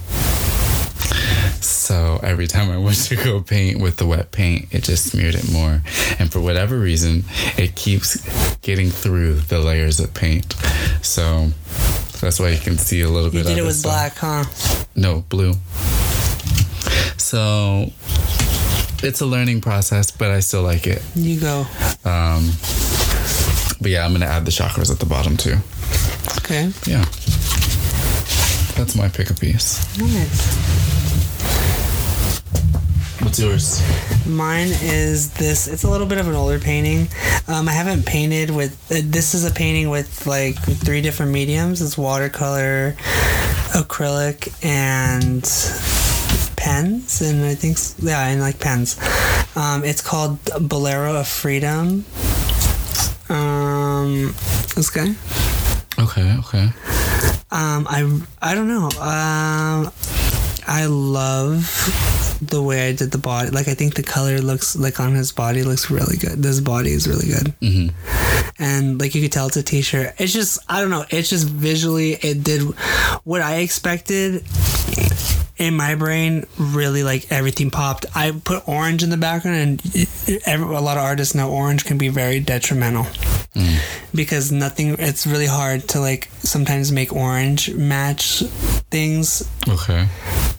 So every time I went *laughs* to go paint with the wet paint, it just smeared it more. And for whatever reason, it keeps getting through the layers of paint. So that's why you can see a little You bit did of it it. with black, huh? No, blue. So it's a learning process, but I still like it. You go. Um, but yeah, I'm gonna add the chakras at the bottom too. Okay. Yeah. That's my pick a piece. Nice. What's yours? Mine is this. It's a little bit of an older painting. Um, I haven't painted with. Uh, this is a painting with like three different mediums. It's watercolor, acrylic, and pens. And I think yeah, and like pens. Um, it's called Bolero of Freedom. Um, this guy. Okay, okay. Um, I I don't know. Um, I love the way I did the body. Like I think the color looks like on his body looks really good. This body is really good, hmm and like you could tell it's a t-shirt. It's just I don't know. It's just visually it did what I expected. In my brain, really like everything popped. I put orange in the background, and every, a lot of artists know orange can be very detrimental. Mm. Because nothing it's really hard to like sometimes make orange match things. Okay.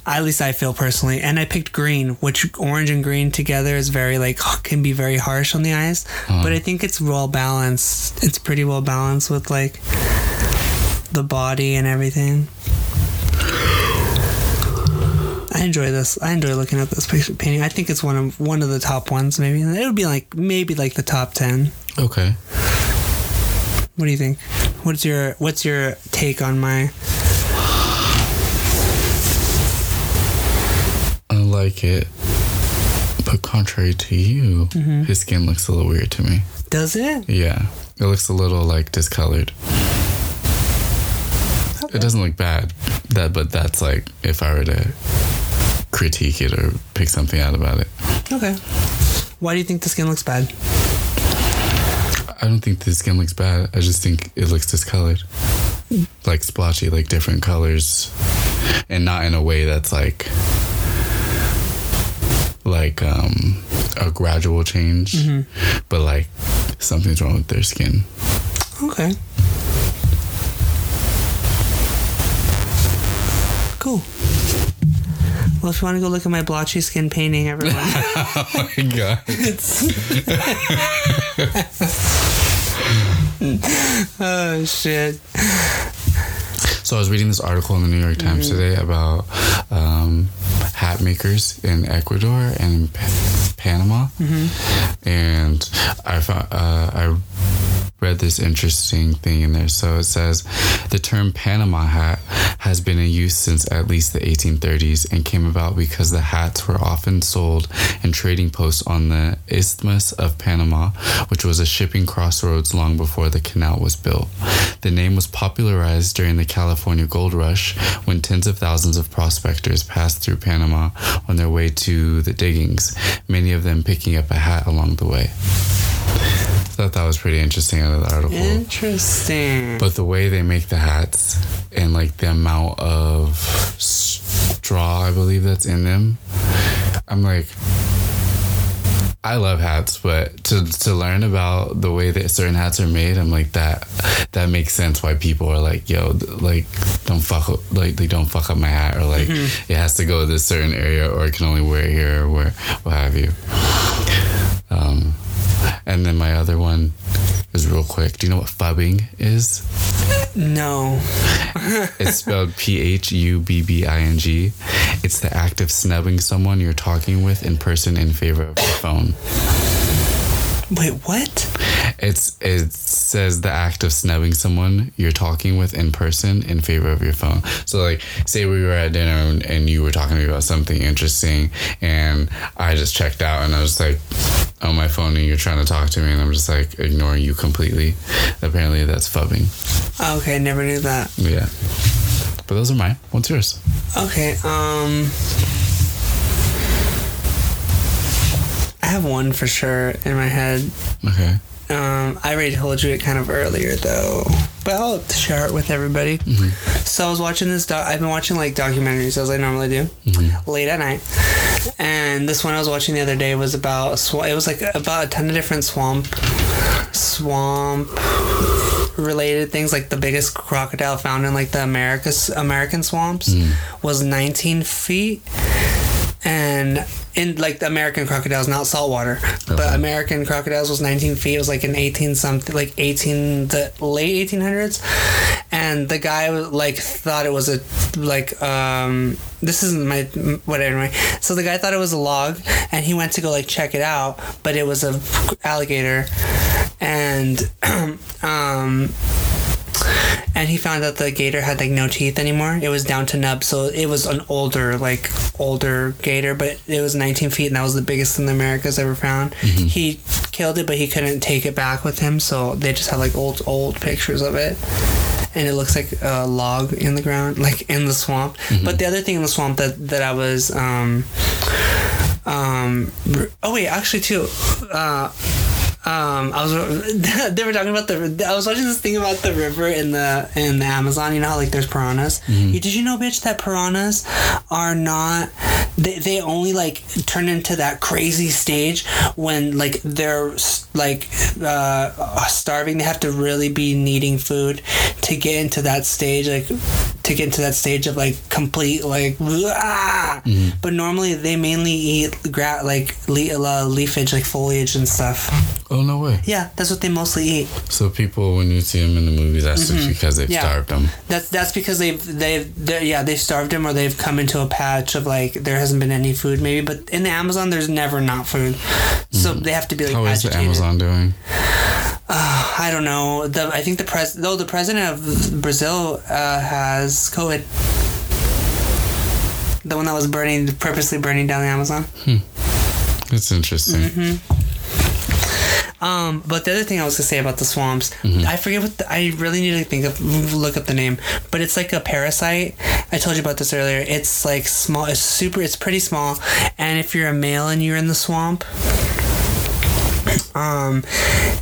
at least i feel personally. And i picked green which orange and green together is very like *laughs* can be very harsh on the eyes. Mm. But i think it's well balanced. It's pretty well balanced with like the body and everything I enjoy this. I enjoy looking at this picture painting. I think it's one of one of the top ones. Maybe it would be like maybe like the top ten. Okay. What do you think? What's your What's your take on my? I like it. But contrary to you, mm-hmm. his skin looks a little weird to me. Does it? Yeah. It looks a little like discolored. It doesn't look bad. That but that's like if I were to critique it or pick something out about it. Okay. Why do you think the skin looks bad? I don't think the skin looks bad. I just think it looks discolored. Like splotchy, like different colors. And not in a way that's like like um a gradual change. But like something's wrong with their skin. Okay. Cool. Well, if you want to go look at my blotchy skin painting, everyone, *laughs* Oh my god. *laughs* *laughs* oh shit. So I was reading this article in the New York Times today about um, hat makers in Ecuador and in pa- Panama, and I found uh, I read this interesting thing in there. So it says the term Panama hat has been in use since at least the 1830s and came about because the hats were often sold in trading posts on the Isthmus of Panama, which was a shipping crossroads long before the canal was built. The name was popularized during the California Gold Rush when tens of thousands of prospectors passed through Panama on their way to the diggings, many of them picking up a hat along the way. Thought that was pretty interesting out of the article. Interesting. But the way they make the hats and like the amount of straw, I believe that's in them, I'm like, I love hats, but to to learn about the way that certain hats are made, I'm like that. That makes sense why people are like, yo, like don't fuck up, like they don't fuck up my hat, or like it has to go to this certain area, or I can only wear it here, or where what have you. Um, and then my other one is real quick. Do you know what phubbing is? no. *laughs* It's spelled P H U B B I N G. It's the act of snubbing someone you're talking with in person in favor of your phone. Wait, what? It's it says the act of snubbing someone you're talking with in person in favor of your phone. So like, say we were at dinner and, and you were talking to me about something interesting, and I just checked out and I was like on my phone and you're trying to talk to me and I'm just like ignoring you completely. Apparently that's phubbing. Okay, never knew that. Yeah. But those are mine. What's yours? Okay, um. I have one for sure in my head. Okay. Um, I already told you it kind of earlier though, but I'll share it with everybody. Mm-hmm. So I was watching this. Doc- I've been watching like documentaries as I normally do, mm-hmm. late at night. And this one I was watching the other day was about sw- it was like about a ton of different swamp swamp related things. Like the biggest crocodile found in like the Americas American swamps mm. was 19 feet and in like the American crocodiles, not saltwater, but American crocodiles was 19 feet. It was like an 18 something, like 18 the late 1800s, and the guy like thought it was a like um this isn't my whatever. Anyway. So the guy thought it was a log, and he went to go like check it out, but it was a alligator, and *clears throat* um. And he found out the gator had like no teeth anymore. It was down to nub, so it was an older, like older gator, but it was 19 feet, and that was the biggest in the Americas ever found. He killed it, but he couldn't take it back with him, so they just have like old, old pictures of it and it looks like a log in the ground, like in the swamp. But the other thing in the swamp that that I was, um, um, oh wait, actually too, uh. Um, I was *laughs* they were talking about the. I was watching this thing about the river in the in the Amazon. You know how like there's piranhas. You- Did you know, bitch, that piranhas are not. They, they only like turn into that crazy stage when like they're like uh, starving. They have to really be needing food to get into that stage, like to get into that stage of like complete like. ah! But normally they mainly eat gra- like le- uh, leafage, like foliage and stuff. Oh no way. Yeah, that's what they mostly eat. So people, when you see them in the movies, that's just because they've Mm-hmm. Yeah. starved them. That's that's because they've they've yeah they've starved them or they've come into a patch of like there hasn't been any food maybe. But in the Amazon, there's never not food, so they have to be like How is the. Amazon doing? I don't know. The I think the pres though the president of Brazil uh, has COVID. The one that was burning, purposely burning down the Amazon. That's interesting. Mm-hmm. Um, but the other thing I was gonna say about the swamps, Mm-hmm. I forget what the, I really need to think of look up the name, but it's like a parasite. I told you about this earlier. It's like small. It's super. It's pretty small, and if you're a male and you're in the swamp, um,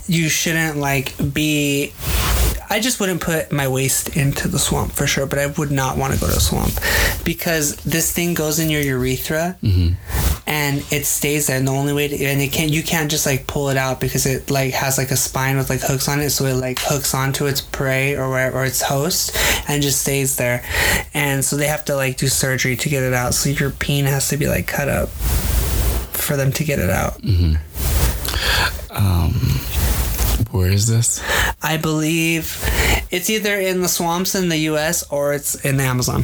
you shouldn't like be. I just wouldn't put my waste into the swamp for sure, but I would not want to go to a swamp because this thing goes in your urethra and it stays there. And the only way to, and it can't you can't just like pull it out because it like has like a spine with like hooks on it, so it like hooks onto its prey or wherever or its host and just stays there. And so they have to like do surgery to get it out. So your peen has to be like cut up for them to get it out. Um, where is this? I believe it's either in the swamps in the U.S. or it's in the Amazon.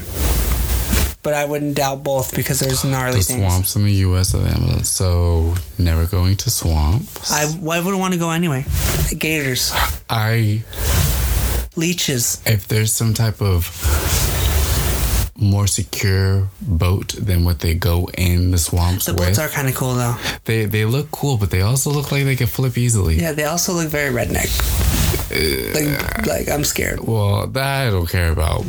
But I wouldn't doubt both because there's gnarly The things. swamps in the U.S. of Amazon. So never going to swamps. I, I would I want to go anyway. Gators, I leeches. if there's some type of more secure boat than what they go in the swamps The with. boats are kind of cool though. they they look cool, but they also look like they can flip easily. Yeah, they also look very redneck. Like, uh, like I'm scared. Well, that I don't care about,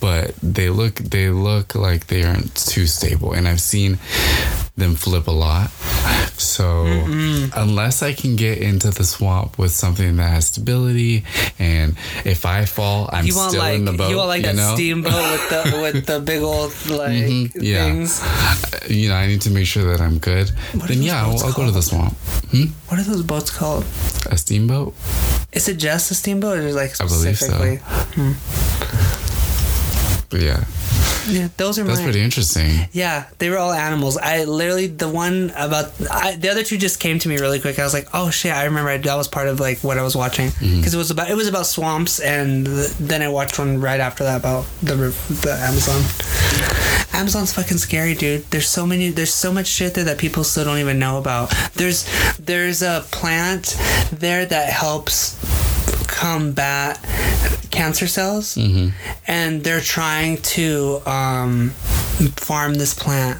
but they look they look like they aren't too stable, and I've seen them flip a lot. So unless I can get into the swamp with something that has stability, and if I fall, I'm You want still like in the boat. you want like that know? steamboat with the *laughs* with the big old like Mhm, yeah. things. You know, I need to make sure that I'm good. What then yeah, I'll, I'll go to the swamp. Hmm? What are those boats called? A steamboat? Is it just a steamboat or like I believe so. specifically? But yeah, Yeah, those are that's mine. pretty interesting. Yeah, they were all animals. I literally the one about I, the other two just came to me really quick. I was like, oh shit, I remember I, that was part of like what I was watching mm-hmm. because it was about it was about swamps, and th- then I watched one right after that about the the Amazon. Amazon's fucking scary, dude. There's so many. There's so much shit there that people still don't even know about. There's there's a plant there that helps combat cancer cells, and they're trying to um, farm this plant.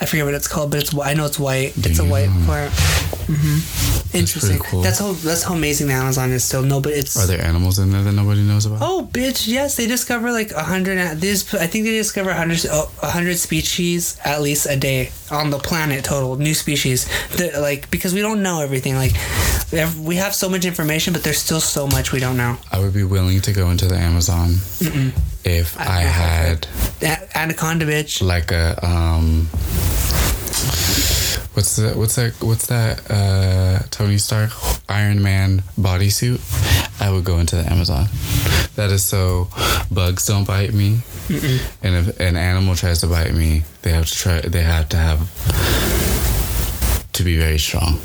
I forget what it's called, but it's I know it's white. It's a white plant. hmm Interesting. cool. That's how that's how amazing the Amazon is. Still, no, but it's Are there animals in there that nobody knows about? Oh, bitch! Yes, they discover like a hundred. This I think they discover a hundred a hundred species at least a day on the planet total. New species, the, like because we don't know everything. Like we have, so much information, but there's still so much we don't know. I would be willing to go into the Amazon if I, I- had A- Anaconda, bitch. like a um what's that what's that what's that uh Tony Stark Iron Man bodysuit I would go into the Amazon that is so bugs don't bite me and if an animal tries to bite me they have to try they have to have to be very strong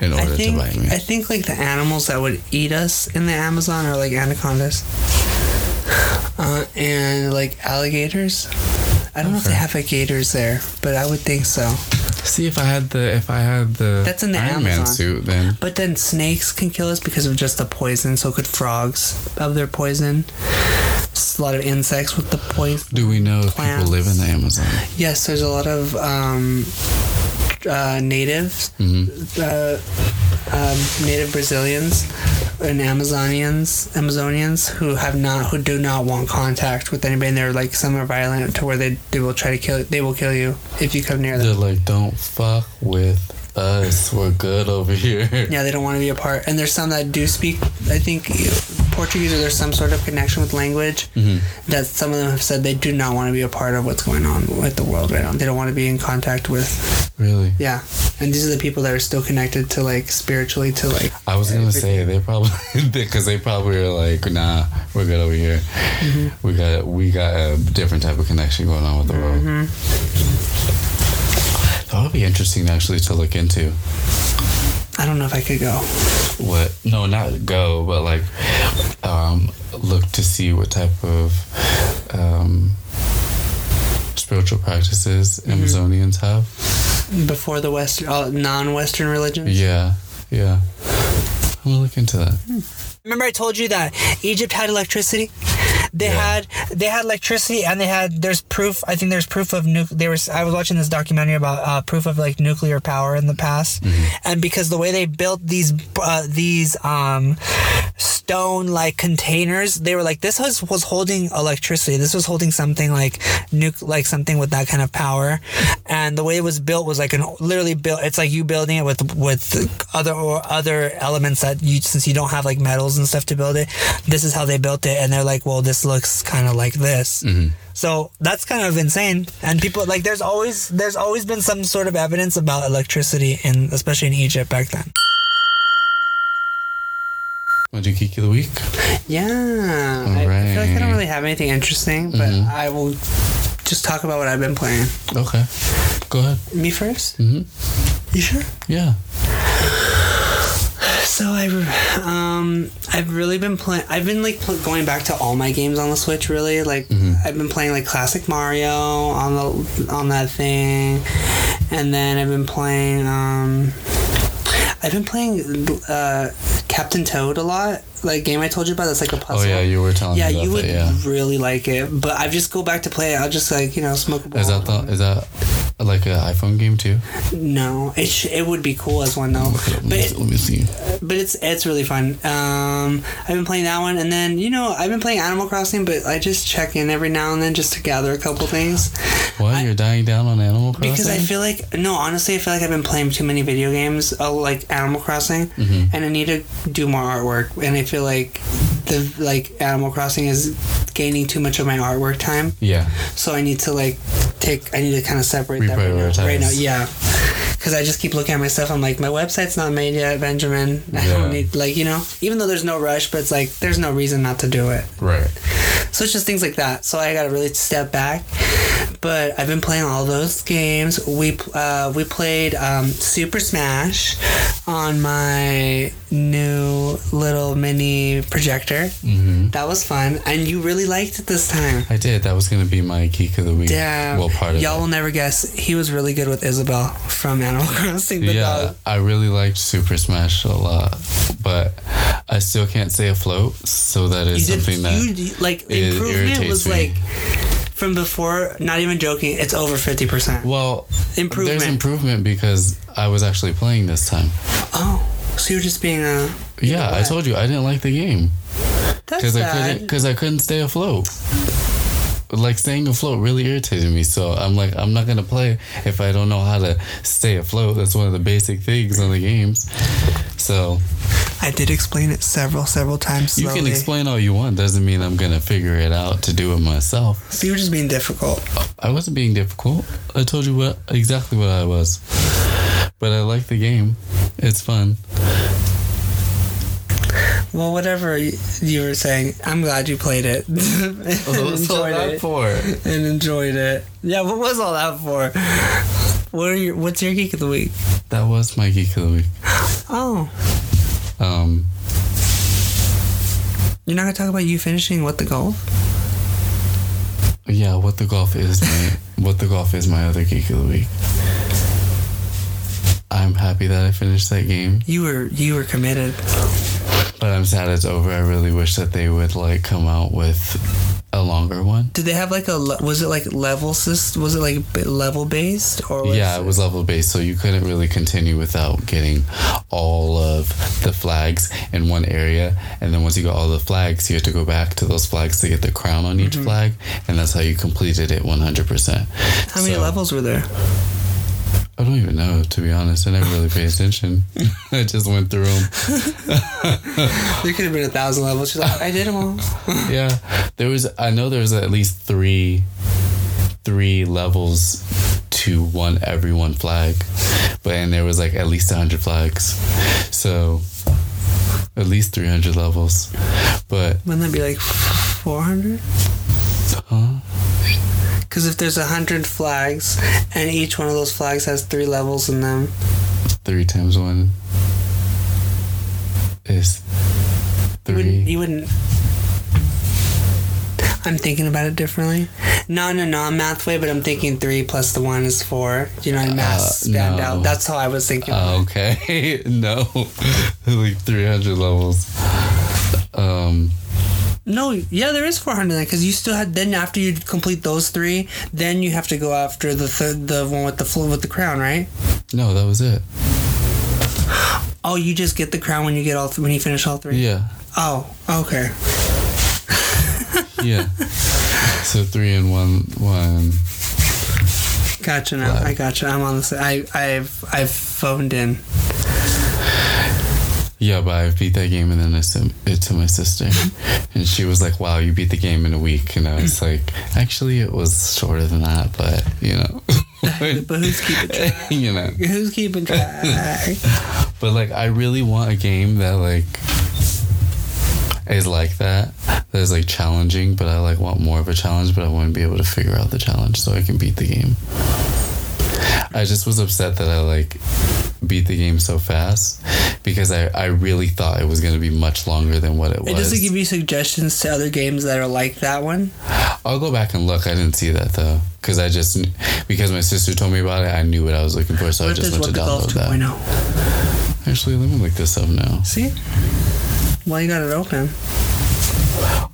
in order think to bite me I think like the animals that would eat us in the Amazon are like anacondas. uh, and like alligators. I don't know if they have like gators there, but I would think so. See if I had the if I had the That's in the Iron Man suit then. But then snakes can kill us because of just the poison. So could frogs of their poison. A lot of insects with the poison. Do we know if Plants. people live in the Amazon? Yes, there's a lot of um, uh, natives, hmm uh, um, native Brazilians and Amazonians, Amazonians who have not, who do not want contact with anybody. And they're like some are violent to where they they will try to kill. They will kill you if you come near them. They're like, don't fuck with us. We're good over here. Yeah, they don't want to be a part. And there's some that do speak. I think Portuguese or there's some sort of connection with language. hmm that some of them have said they do not want to be a part of what's going on with the world right now. They don't want to be in contact with, Really? yeah. And these are the people that are still connected to like spiritually to like. I was gonna say they probably *laughs* because they probably are like, nah, we're good over here. Mm-hmm. We got we got a different type of connection going on with the world. Mm-hmm. That would be interesting actually to look into. I don't know if I could go. What? No, not go, but like um, look to see what type of um, spiritual practices Mm-hmm. Amazonians have. Before the Western, uh, non-Western religions. Yeah, yeah. I'm gonna look into that. Remember, I told you that Egypt had electricity. They Yeah. had they had electricity, and they had there's proof. I think there's proof of nuc. There was I was watching this documentary about uh, proof of like nuclear power in the past, and because the way they built these uh, these um, stone like containers, they were like this was was holding electricity. This was holding something like nuc like something with that kind of power, and the way it was built was like an literally built. It's like you building it with with other or other elements that you since you don't have like metals and stuff to build it. This is how they built it, and they're like, well, this looks kind of like this. So that's kind of insane. And people like there's always there's always been some sort of evidence about electricity in especially in Egypt back then. Want to do geek of the week? Yeah, I, I feel like I don't really have anything interesting, but I will just talk about what I've been playing. Okay, go ahead. Me 1st Mhm. You sure? Yeah. So I, um, I've really been playing. I've been like pl- going back to all my games on the Switch. Really, like I've been playing like classic Mario on the on that thing, and then I've been playing. Um, I've been playing uh, Captain Toad a lot. Like game I told you about. That's like a puzzle. Oh yeah, you were telling yeah, me about you would that. Yeah. really like it. But I just go back to play it. I'll just like you know smoke a ball. Is that the, is that like an iPhone game too? no, it sh- it would be cool as one though. Let But me, it, let me see. but it's it's really fun. Um, I've been playing that one, and then you know I've been playing Animal Crossing, but I just check in every now and then just to gather a couple things What? You're dying down on Animal Crossing? because I feel like no, honestly, I feel like I've been playing too many video games, uh, like Animal Crossing, Mm-hmm. and I need to do more artwork, and I feel like the like Animal Crossing is gaining too much of my artwork time, yeah. so I need to like take I need to kind of separate that right now. Right now, yeah. Because I just keep looking at my stuff. I'm like, my website's not made yet, Benjamin. I Yeah. don't need, like, you know, even though there's no rush, but it's like, there's no reason not to do it. Right. So it's just things like that. So I got to really step back. But I've been playing all those games. We uh, we played um, Super Smash on my new little mini projector. hmm That was fun, and you really liked it this time. I did. That was gonna be my geek of the week. Yeah. Well, part of Y'all it. will never guess. He was really good with Isabelle from Animal Crossing. The yeah, dog. I really liked Super Smash a lot, but I still can't stay afloat. So that is You did something that you like the it improvement was me. like from before. Not even joking. It's over fifty percent. well, Improvement. There's improvement because I was actually playing this time. Oh, so you're just being a. Yeah, I told you I didn't like the game because I couldn't because I couldn't stay afloat. Like staying afloat really irritated me. So I'm like, I'm not gonna play if I don't know how to stay afloat. That's one of the basic things on the games. So I did explain it several, several times. you can explain all you want. Doesn't mean I'm gonna figure it out to do it myself. So you were just being difficult. I wasn't being difficult. I told you what exactly what I was. But I like the game. It's fun. Well, whatever you, were saying, I'm glad you played it *laughs* and What's all enjoyed that it. for? And enjoyed it. Yeah, what was all that for? What are your What's your geek of the week? That was my geek of the week. Oh, Um, you're not gonna talk about you finishing what the golf? yeah, what the golf is my *laughs* what the golf is my other geek of the week. I'm happy that I finished that game, You were you were committed. But I'm sad it's over. I really wish that they would like come out with a longer one. Did they have like a was it like level system? Was it like level based or was Yeah, it was level based, so you couldn't really continue without getting all of the flags in one area. And then once you got all the flags, you had to go back to those flags to get the crown on each mm-hmm. flag, and that's how you completed it 100%. How many So- levels were there? I don't even know, to be honest. I never really paid attention. *laughs* *laughs* I just went through them. There *laughs* could have been a thousand levels. She's like, I did them all. Yeah, there was. I know there was at least three, three levels to one every one flag, but and there was like at least hundred flags, so at least three hundred levels. But Wouldn't that be like four hundred? huh? Because if there's a hundred flags and each one of those flags has three levels in them, three times one is you wouldn't, three. you wouldn't. I'm thinking about it differently. Not in a non-math way, but I'm thinking three plus the one is four. You know, math Uh, stand no. out. That's how I was thinking. Oh, okay, *laughs* no, *laughs* like three hundred levels. Um. No, yeah, there is 400 because you still had. Then after you complete those three, then you have to go after the third, the one with the fl- with the crown, right? No, that was it. Oh, you just get the crown when you get all th- when you finish all three. Yeah. Oh, okay. Yeah. so three and one one. Gotcha now. I gotcha. I'm on the. I I've I've phoned in. Yeah, but I beat that game and then I sent it to my sister, *laughs* and she was like, "Wow, you beat the game in a week," and I was like, "Actually, it was shorter than that, but you know, *laughs* But who's keeping *laughs* track? you know." Who's keeping track? But like, I really want a game that like is like that. That is like challenging, but I like want more of a challenge. But I want to be able to figure out the challenge so I can beat the game. I just was upset that I like beat the game so fast because I, I really thought it was going to be much longer than what it was. It doesn't give you suggestions to other games that are like that one. I'll go back and look. I didn't see that though because I just because my sister told me about it. I knew what I was looking for, so I just went to download that. 2.0? Actually, let me look this up now. See? Why you got it open?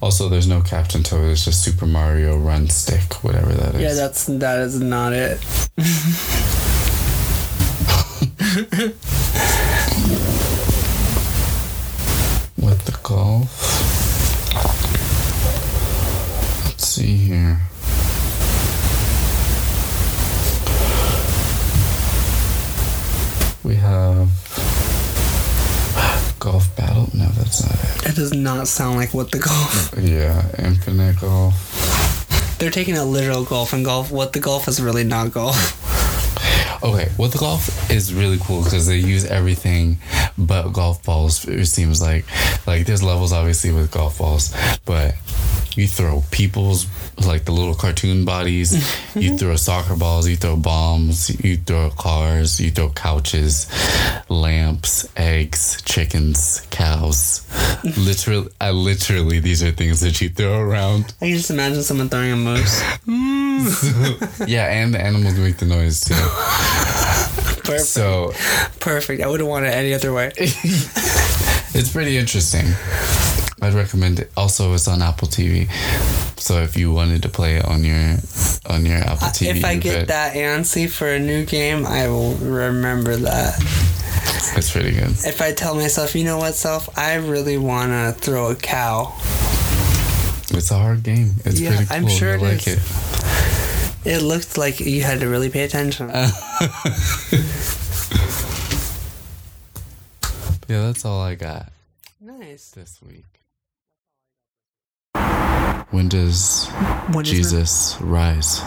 Also, there's no Captain Toad. It's just Super Mario Run Stick, whatever that is. Yeah, that's that is not it. *laughs* *laughs* with the golf. Let's see here. We have *gasps* golf battle. No, that's not it. It does not sound like what the golf. *laughs* Yeah, infinite golf. They're taking a literal golf and golf. What the golf is really not golf. *laughs* Okay, the golf is really cool because they use everything but golf balls. It seems like, like there's levels obviously with golf balls, but you throw people's like the little cartoon bodies. *laughs* you throw soccer balls. You throw bombs. You throw cars. You throw couches, lamps, eggs, chickens, cows. *laughs* literally, I literally these are things that you throw around. I can just imagine someone throwing a moose. *laughs* Mm. Yeah, and the animals make the noise too. Perfect. So Perfect. I wouldn't want it any other way. It's pretty interesting. I'd recommend it. Also, it's on Apple TV, so if you wanted to play it on your on your Apple uh, TV, if I get could. that antsy for a new game, I will remember that. it's pretty good. If I tell myself, you know what, self, I really want to throw a cow. It's a hard game. It's Yeah, pretty cool. I'm sure I it like is. it. It looked like you had to really pay attention. *laughs* Yeah, that's all I got nice. this week. When does When Jesus rise?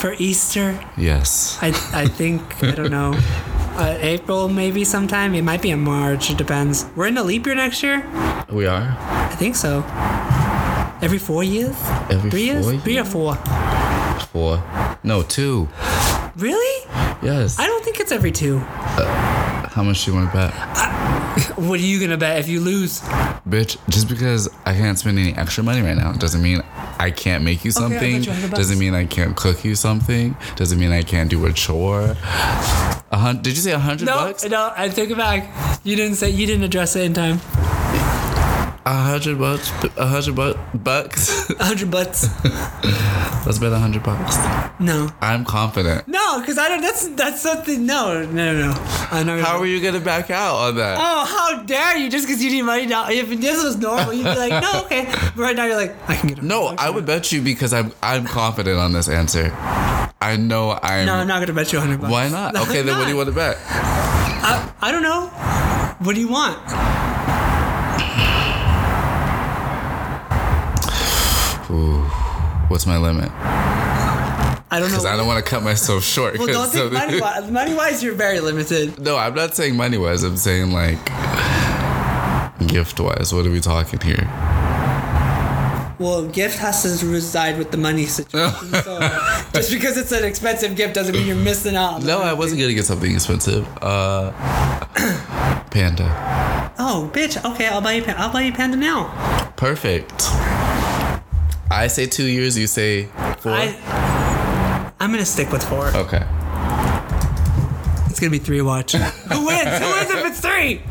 For Easter, Yes. I, I think, I don't know, *laughs* uh, April maybe sometime. It might be in March. It depends. We're in a leap year next year? We are I think so. Every four years? every Three years? four Three or four? Four. No, two. Really? Yes. I don't think it's every two. How much do you want to bet? *laughs* What are you gonna bet if you lose? Bitch, just because I can't spend any extra money right now doesn't mean I can't make you something you doesn't mean I can't cook you something. Doesn't mean I can't do a chore. A hun- did you say a hundred No, bucks? no, I take it back. You didn't say you didn't address it in time. A hundred bucks. A hundred bu- bucks. A hundred bucks. *laughs* Let's bet a hundred bucks. No, I'm confident. no, because I don't. That's that's something. No, no, no. I'm not How are you gonna back out on that? Oh, how dare you! Just because you need money now. If this was normal, you'd be like, no, okay. But right now, you're like, I can get. A No, I would bet you because I'm I'm confident on this answer. I know I'm. No, I'm not gonna bet you a hundred bucks. Why not? No, Okay, I'm then what do you *laughs* want to bet? I, I don't know. What do you want? What's my limit? I don't know. Because I don't want to cut myself *laughs* short. Well, don't think money *laughs* wise. Money wise, you're very limited. No, I'm not saying money wise. I'm saying like gift wise. What are we talking here? Well, gift has to reside with the money situation. so *laughs* just because it's an expensive gift doesn't mean you're missing out. No. I wasn't gonna get something expensive. Uh, *clears throat* panda. Oh, bitch. Okay, I'll buy you. I'll buy you panda now. Perfect. I say two years. You say four. I. I'm gonna stick with four. okay. It's gonna be three. Watch. *laughs* Who wins? Who wins if it's three?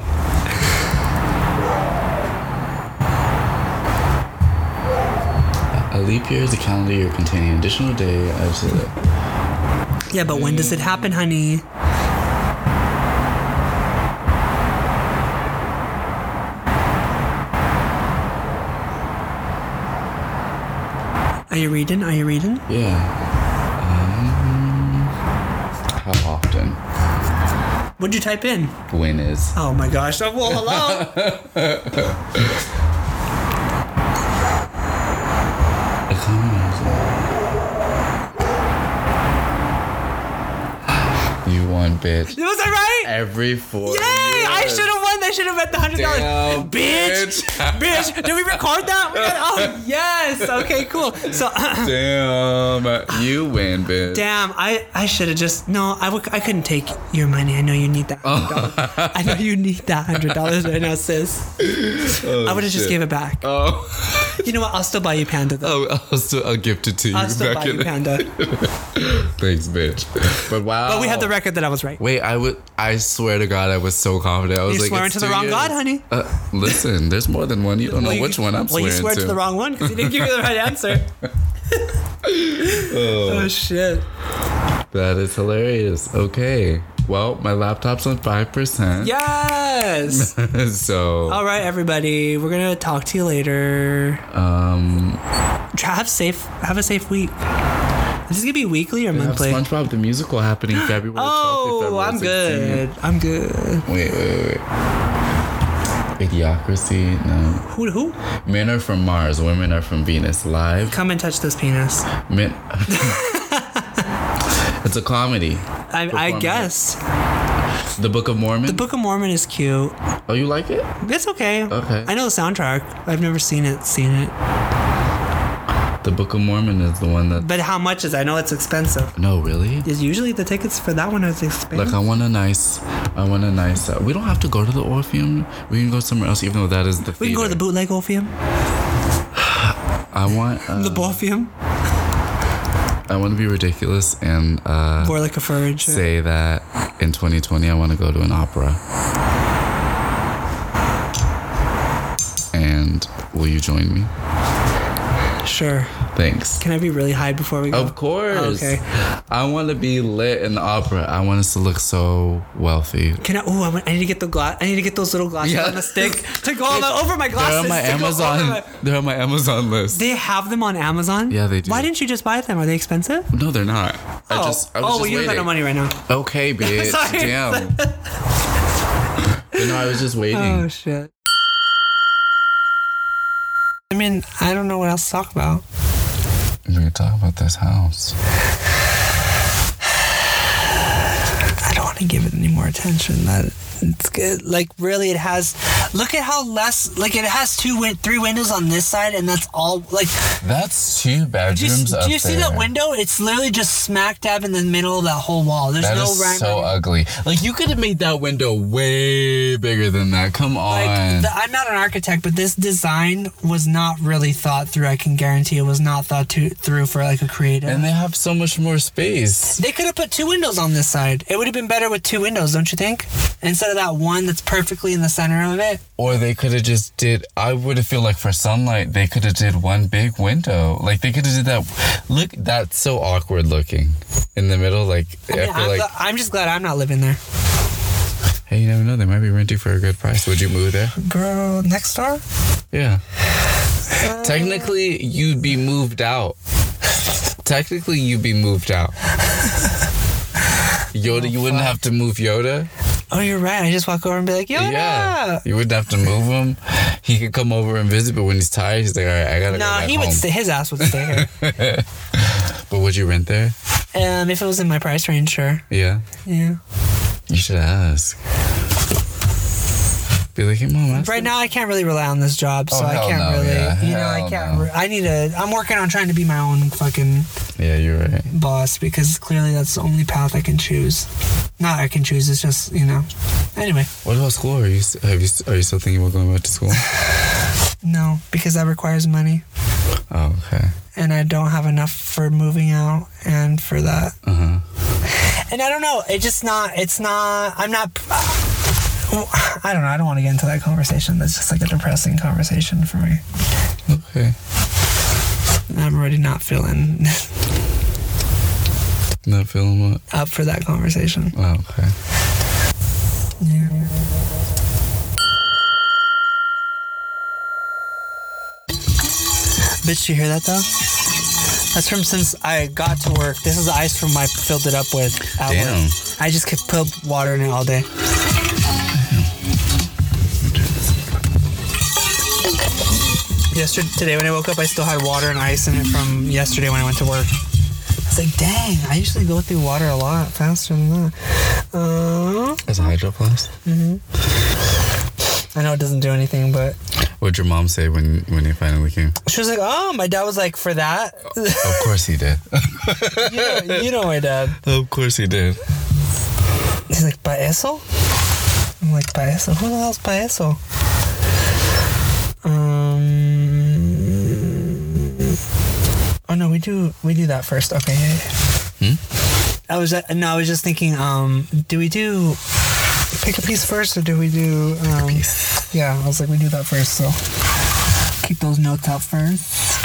A leap year is a calendar year containing an additional day. That. Yeah, but when does it happen, honey? Are you reading? Are you reading? Yeah. Um, how often? What'd you type in? When is? Oh my gosh. Oh, well, hello. You won, bitch. Was I right? Every four. Yay! I should have won. I should have bet the hundred dollars. Bitch, bitch. Did we record that? We got- oh yes. Okay, cool. So, *clears throat* Damn, you win, bitch. damn. I I should have just no. I would. I couldn't take your money. I know you need that. $100. I know you need that hundred dollars right now, sis. Oh, I would have just gave it back. Oh, You know what? I'll still buy you panda though. oh, I'll still I'll gift it to you. I'll still back buy in you panda. *laughs* Thanks, bitch. But wow. But we have the record that I was right. Wait, I would. I swear to God, I was so confident. I was You're like, it's to the wrong years. God, honey. Uh, listen, there's more than one. You don't know Well, which one I'm well, swearing you swear to. to the wrong one because you didn't give me the right answer. *laughs* oh shit. That is hilarious. Okay. Well, my laptop's on five percent. Yes. *laughs* so, All right, everybody. We're gonna talk to you later. um, Have safe. Have a safe week. Is this gonna be weekly or we have monthly? SpongeBob the musical happening February 12th. Oh, February I'm 16th. good. I'm good. Wait, wait, wait. Idiocracy? No. Who? Who? Men are from Mars, women are from Venus. Live. Come and touch this penis. Men. *laughs* it's a comedy. I, I guess The Book of Mormon. the Book of Mormon is cute. oh, you like it? It's okay. Okay. I know the soundtrack. I've never seen it. Seen it. The Book of Mormon is the one that. But how much is? it? I know it's expensive. No, really? Is usually the tickets for that one is expensive. Like I want a nice, I want a nice. Uh, we don't have to go to the Orpheum. We can go somewhere else, even though that is the. we can go to the bootleg Orpheum. *sighs* I want. Uh, The Orpheum. I want to be ridiculous and uh, Or like a furge. say that in 2020 I want to go to an opera. And will you join me? Sure. Thanks. Can I be really high before we go? Of course. Oh, okay. I want to be lit in the opera. I want us to look so wealthy. Can I? Oh, I, I need to get the glass. I need to get those little glasses Yeah. on the stick *laughs* to go on the, over my glasses. They're on my to go over Amazon. my- They're on my Amazon list. They have them on Amazon. Yeah, they do. Why didn't you just buy them? Are they expensive? No, they're not. I oh, just. I was oh, just well, you don't got no money right now. Okay, *laughs* bitch. Damn. *laughs* no, I was just waiting. Oh shit. I mean, I don't know what else to talk about. We could talk about this house. *sighs* I don't want to give it any more attention. That it's good. Like really, it has look at how less like it has two win- three windows on this side, and that's all like. That's two Do you, bedrooms do you see there. that window? It's literally just smack dab in the middle of that whole wall. There's That no is rhyme. so or- ugly. Like you could have made that window way bigger than that. Come on. Like the, I'm not an architect, but this design was not really thought through. I can guarantee it was not thought to, through for like a creative. and they have so much more space. They could have put two windows on this side. It would have been better with two windows, don't you think? Instead of that one that's perfectly in the center of it. Or they could have just did. I would have feel like for sunlight, they could have did one big window. Like they could have did that. Look, that's so awkward looking in the middle. Like I, mean, I'm, like, gl- I'm just glad I'm not living there. hey, you never know. They might be renting for a good price. Would you move there? Girl, next door? Yeah. Uh, Technically, you'd be moved out. Technically, you'd be moved out. *laughs* Yoda, you wouldn't oh, have to move Yoda. Oh, you're right. I just walk over and be like, Yoda. Yeah, you wouldn't have to move him. He could come over and visit, but when he's tired, he's like, "All right, I gotta go No, back he home." would stay. His ass would stay here. *laughs* But would you rent there? um, if it was in my price range, sure. Yeah, Yeah. you should ask. Be like, "Hey, mom, Right now, I can't really rely on this job, so Oh, I hell can't no, really. yeah, you know, I hell can't. no. Re- I need to. I'm working on trying to be my own fucking Yeah, you're right. boss because clearly that's the only path I can choose. Not I can choose. It's just you know. Anyway, What about school? Are you have you are you still thinking about going back to school? *sighs* no, because that requires money, Oh, okay. and I don't have enough for moving out and for that. Uh huh. *sighs* And I don't know. It's just not. It's not. I'm not. I don't know. I don't want to get into that conversation. That's just like a depressing conversation for me. Okay. I'm already not feeling Not feeling what? up for that conversation. Oh, okay. Yeah. Bitch, you hear that though? That's from since I got to work. This is the ice from I filled it up with. at work. Damn. I just kept put water in it all day. Yesterday, today when I woke up, I still had water and ice in it from yesterday when I went to work. I was like, dang, I usually go through water a lot faster than that. Uh, As a hydroplast. I know it doesn't do anything, but What'd your mom say when when you finally came? she was like, "Oh, my dad was like for that." Of course he did. *laughs* you, know, you know my dad. of course he did. He's like, "Pa eso?" I'm like, "Pa eso? Who the hell's pa eso?" Um. Oh no, we do we do that first. Okay. Yeah. yeah. I was uh, no, I was just thinking. Um, do we do pick a piece first, or do we do um? Yeah, I was like, we do that first. So keep those notes out first.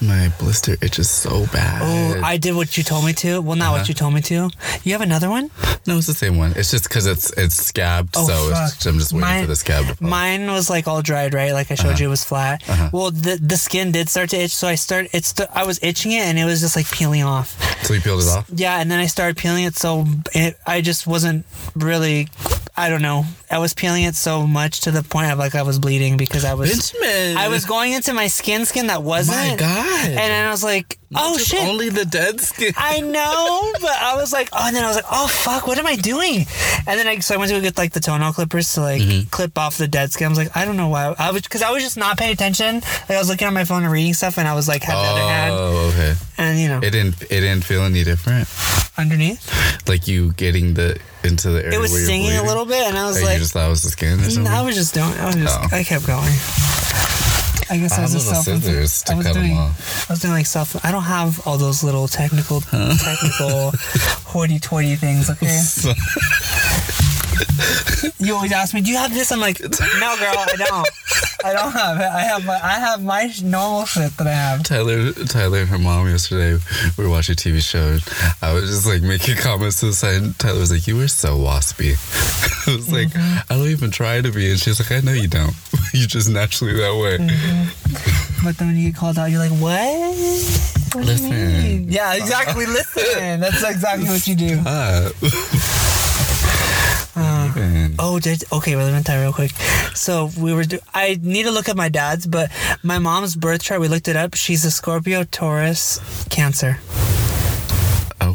My blister itches so bad. Oh, I did what you told me to. Well, not what uh-huh. you told me to. You have another one? no, it's the same one. It's just because it's it's scabbed, Oh, so it's, I'm just waiting Mine- for the scab to fall. Mine was like all dried, right? Like I showed uh-huh. you, it was flat. Uh-huh. Well, the the skin did start to itch, so I start. It's I was itching it, and it was just like peeling off. so you peeled it off. Yeah, and then I started peeling it, so it, I just wasn't really. I don't know. I was peeling it so much to the point of like I was bleeding because I was. Benjamin, I was going into my skin, skin that wasn't. My God. And I was like, oh Just shit. Only the dead skin. I know, but I was like, oh, and then I was like, oh fuck, what am I doing? And then I so I went to get like the toenail clippers to like Mm-hmm. clip off the dead skin. I was like, I don't know why. I was because I was just not paying attention. Like I was looking on my phone and reading stuff, and I was like, had the other hand, Oh, okay. and you know, It didn't. It didn't feel any different. underneath, Like you getting the into the area. it was where you're stinging a bleeding? little bit, and I was Or like, you just thought it was the skin or something. I was just doing. I was just. Oh. I kept going. I guess I was just self. scissors to I was cut doing. off. I was doing like self. I don't have all those little technical, *laughs* technical, hoity-toity things. Okay. *laughs* *laughs* You always ask me, "Do you have this?" I'm like, "No, girl, I don't. I don't have it. I have my, I have my normal shit that I have." Tyler, Tyler, and her mom yesterday. We were watching a TV show. And I was just like making comments to the side. And Tyler was like, "You were so waspy." *laughs* I was like, Mm-hmm. "I don't even try to be," and she's like, "I know you don't. *laughs* You're just naturally that way." Mm-hmm. But then when you get called out, you're like, "What?" What do you Listen. mean? Yeah, exactly. Listen. That's exactly what you do. Uh, Even. Oh, did okay. Well, let me tell you real quick. So we were. Do, I need to look at my dad's, but my mom's birth chart. We looked it up. She's a Scorpio, Taurus, Cancer.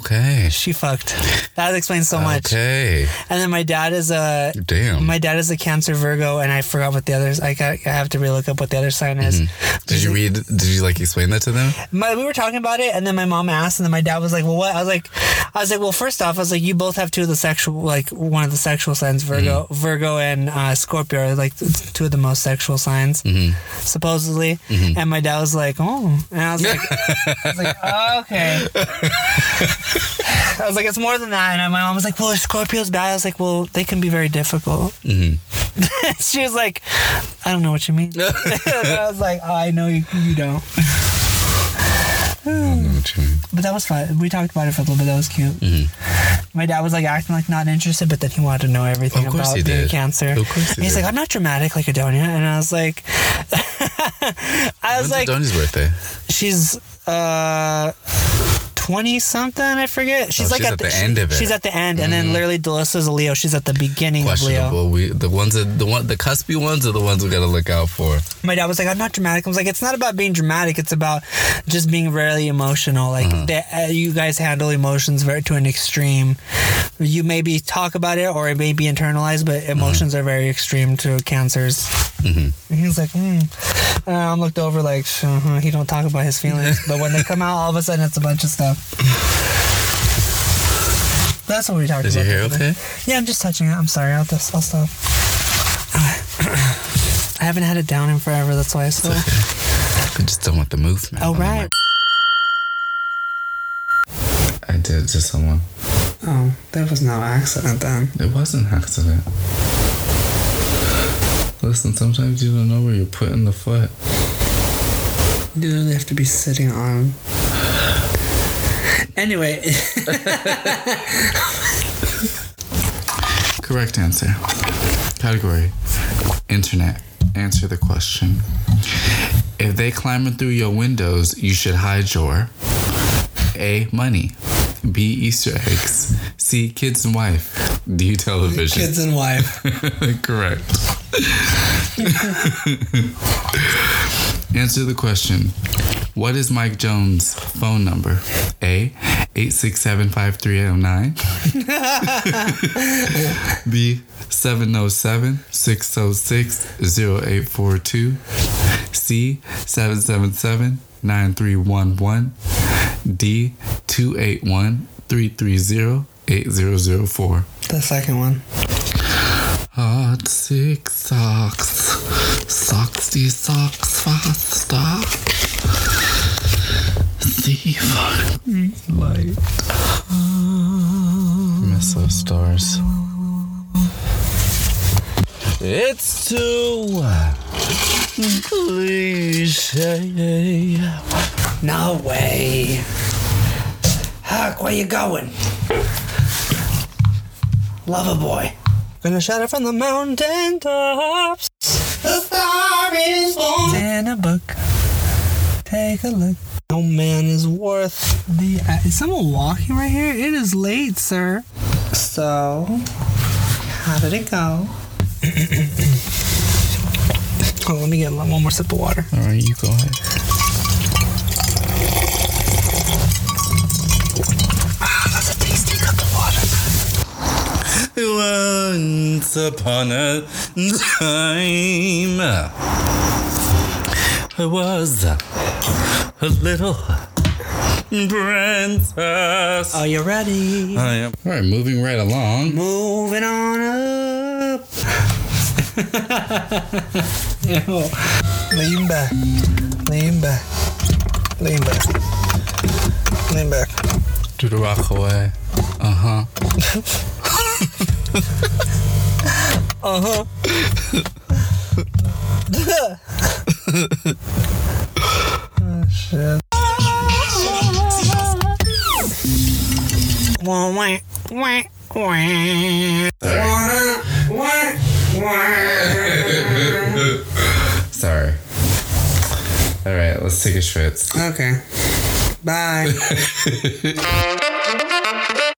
Okay. She fucked. That explains so much. Okay. And then my dad is a Damn. my dad is a Cancer Virgo, and I forgot what the others. I got. I have to relook up what the other sign is. Mm-hmm. Did you read? Did you like explain that to them? My, we were talking about it, and then my mom asked, and then my dad was like, "Well, what?" I was like, "I was like, well, first off, I was like, you both have two of the sexual, like one of the sexual signs, Virgo, mm-hmm. Virgo and uh, Scorpio, are like two of the most sexual signs, mm-hmm. supposedly." And my dad was like, "Oh," and I was like, I was like, *laughs* "Okay." *laughs* I was like, "It's more than that," and my mom was like, "Well, are Scorpios bad?" I was like, "Well, they can be very difficult." *laughs* she was like, "I don't know what you mean." *laughs* *laughs* I was like, oh, "I know you, you don't." I don't know what you mean. *sighs* But that was fun. We talked about it for a little bit. That was cute. Mm-hmm. My dad was like acting like not interested, but then he wanted to know everything about being did. cancer. Of course he's did. like, I'm not dramatic like Adonia, and I was like, I was When's like, Adoni's birthday? she's uh. 20 something, I forget. She's Oh, like she's at, at the she- end of it. Mm-hmm. She's at the end, and then literally Delissa's a Leo. She's at the beginning of Leo. We the ones that the one the cuspy ones are the ones we gotta look out for. My dad was like, I'm not dramatic. I was like, it's not about being dramatic. It's about just being really emotional. Like, Uh-huh. that, uh, you guys handle emotions very to an extreme. You maybe talk about it or it may be internalized, but Uh-huh. emotions are very extreme to cancers. Mm-hmm. He was like, hmm. I'm looked over like, uh he don't talk about his feelings. but when they come out, all of a sudden it's a bunch of stuff. That's what we talked Is about. your hair the okay? Yeah, I'm just touching it. I'm sorry. I'll just, I'll stop. *coughs* I haven't had it down in forever. That's why I still. *laughs* I just don't want the movement. Oh right. I did to someone. Oh, that was no accident then. It was an accident. Listen, sometimes you don't know where you're putting the foot. You literally have to be sitting on. Anyway, *laughs* Correct answer. Category Internet. Answer the question. If they climb through your windows, you should hide your A. Money. B. Easter eggs. C. Kids and wife. D. Television. kids and wife. *laughs* Correct. *laughs* Answer the question. What is Mike Jones' phone number? A. 867-5309. *laughs* B. 707-606-0842. C. 777-9311. D. 281-330-8004. The second one. Hot six socks. Socksy socks faster. See light. Miss those stars. It's too cliche. No way. Huck, where you going? Lover boy. Gonna shout it from the mountain tops. The star is born. In a book. Take a look. No man is worth the. Uh, is someone walking right here? It is late, sir. So, how did it go? *clears throat* oh, let me get one more sip of water. All right, you go ahead. That's a tasty cup of water. Once upon a time, I was a little princess. Are you ready? I am. All right, moving right along. Moving on up. Ew. Lean back. Lean back. Lean back. Lean back. Do the rock away. Uh huh. Uh huh. *laughs* Sorry. All right, let's take a schwitz. Okay. Bye. *laughs*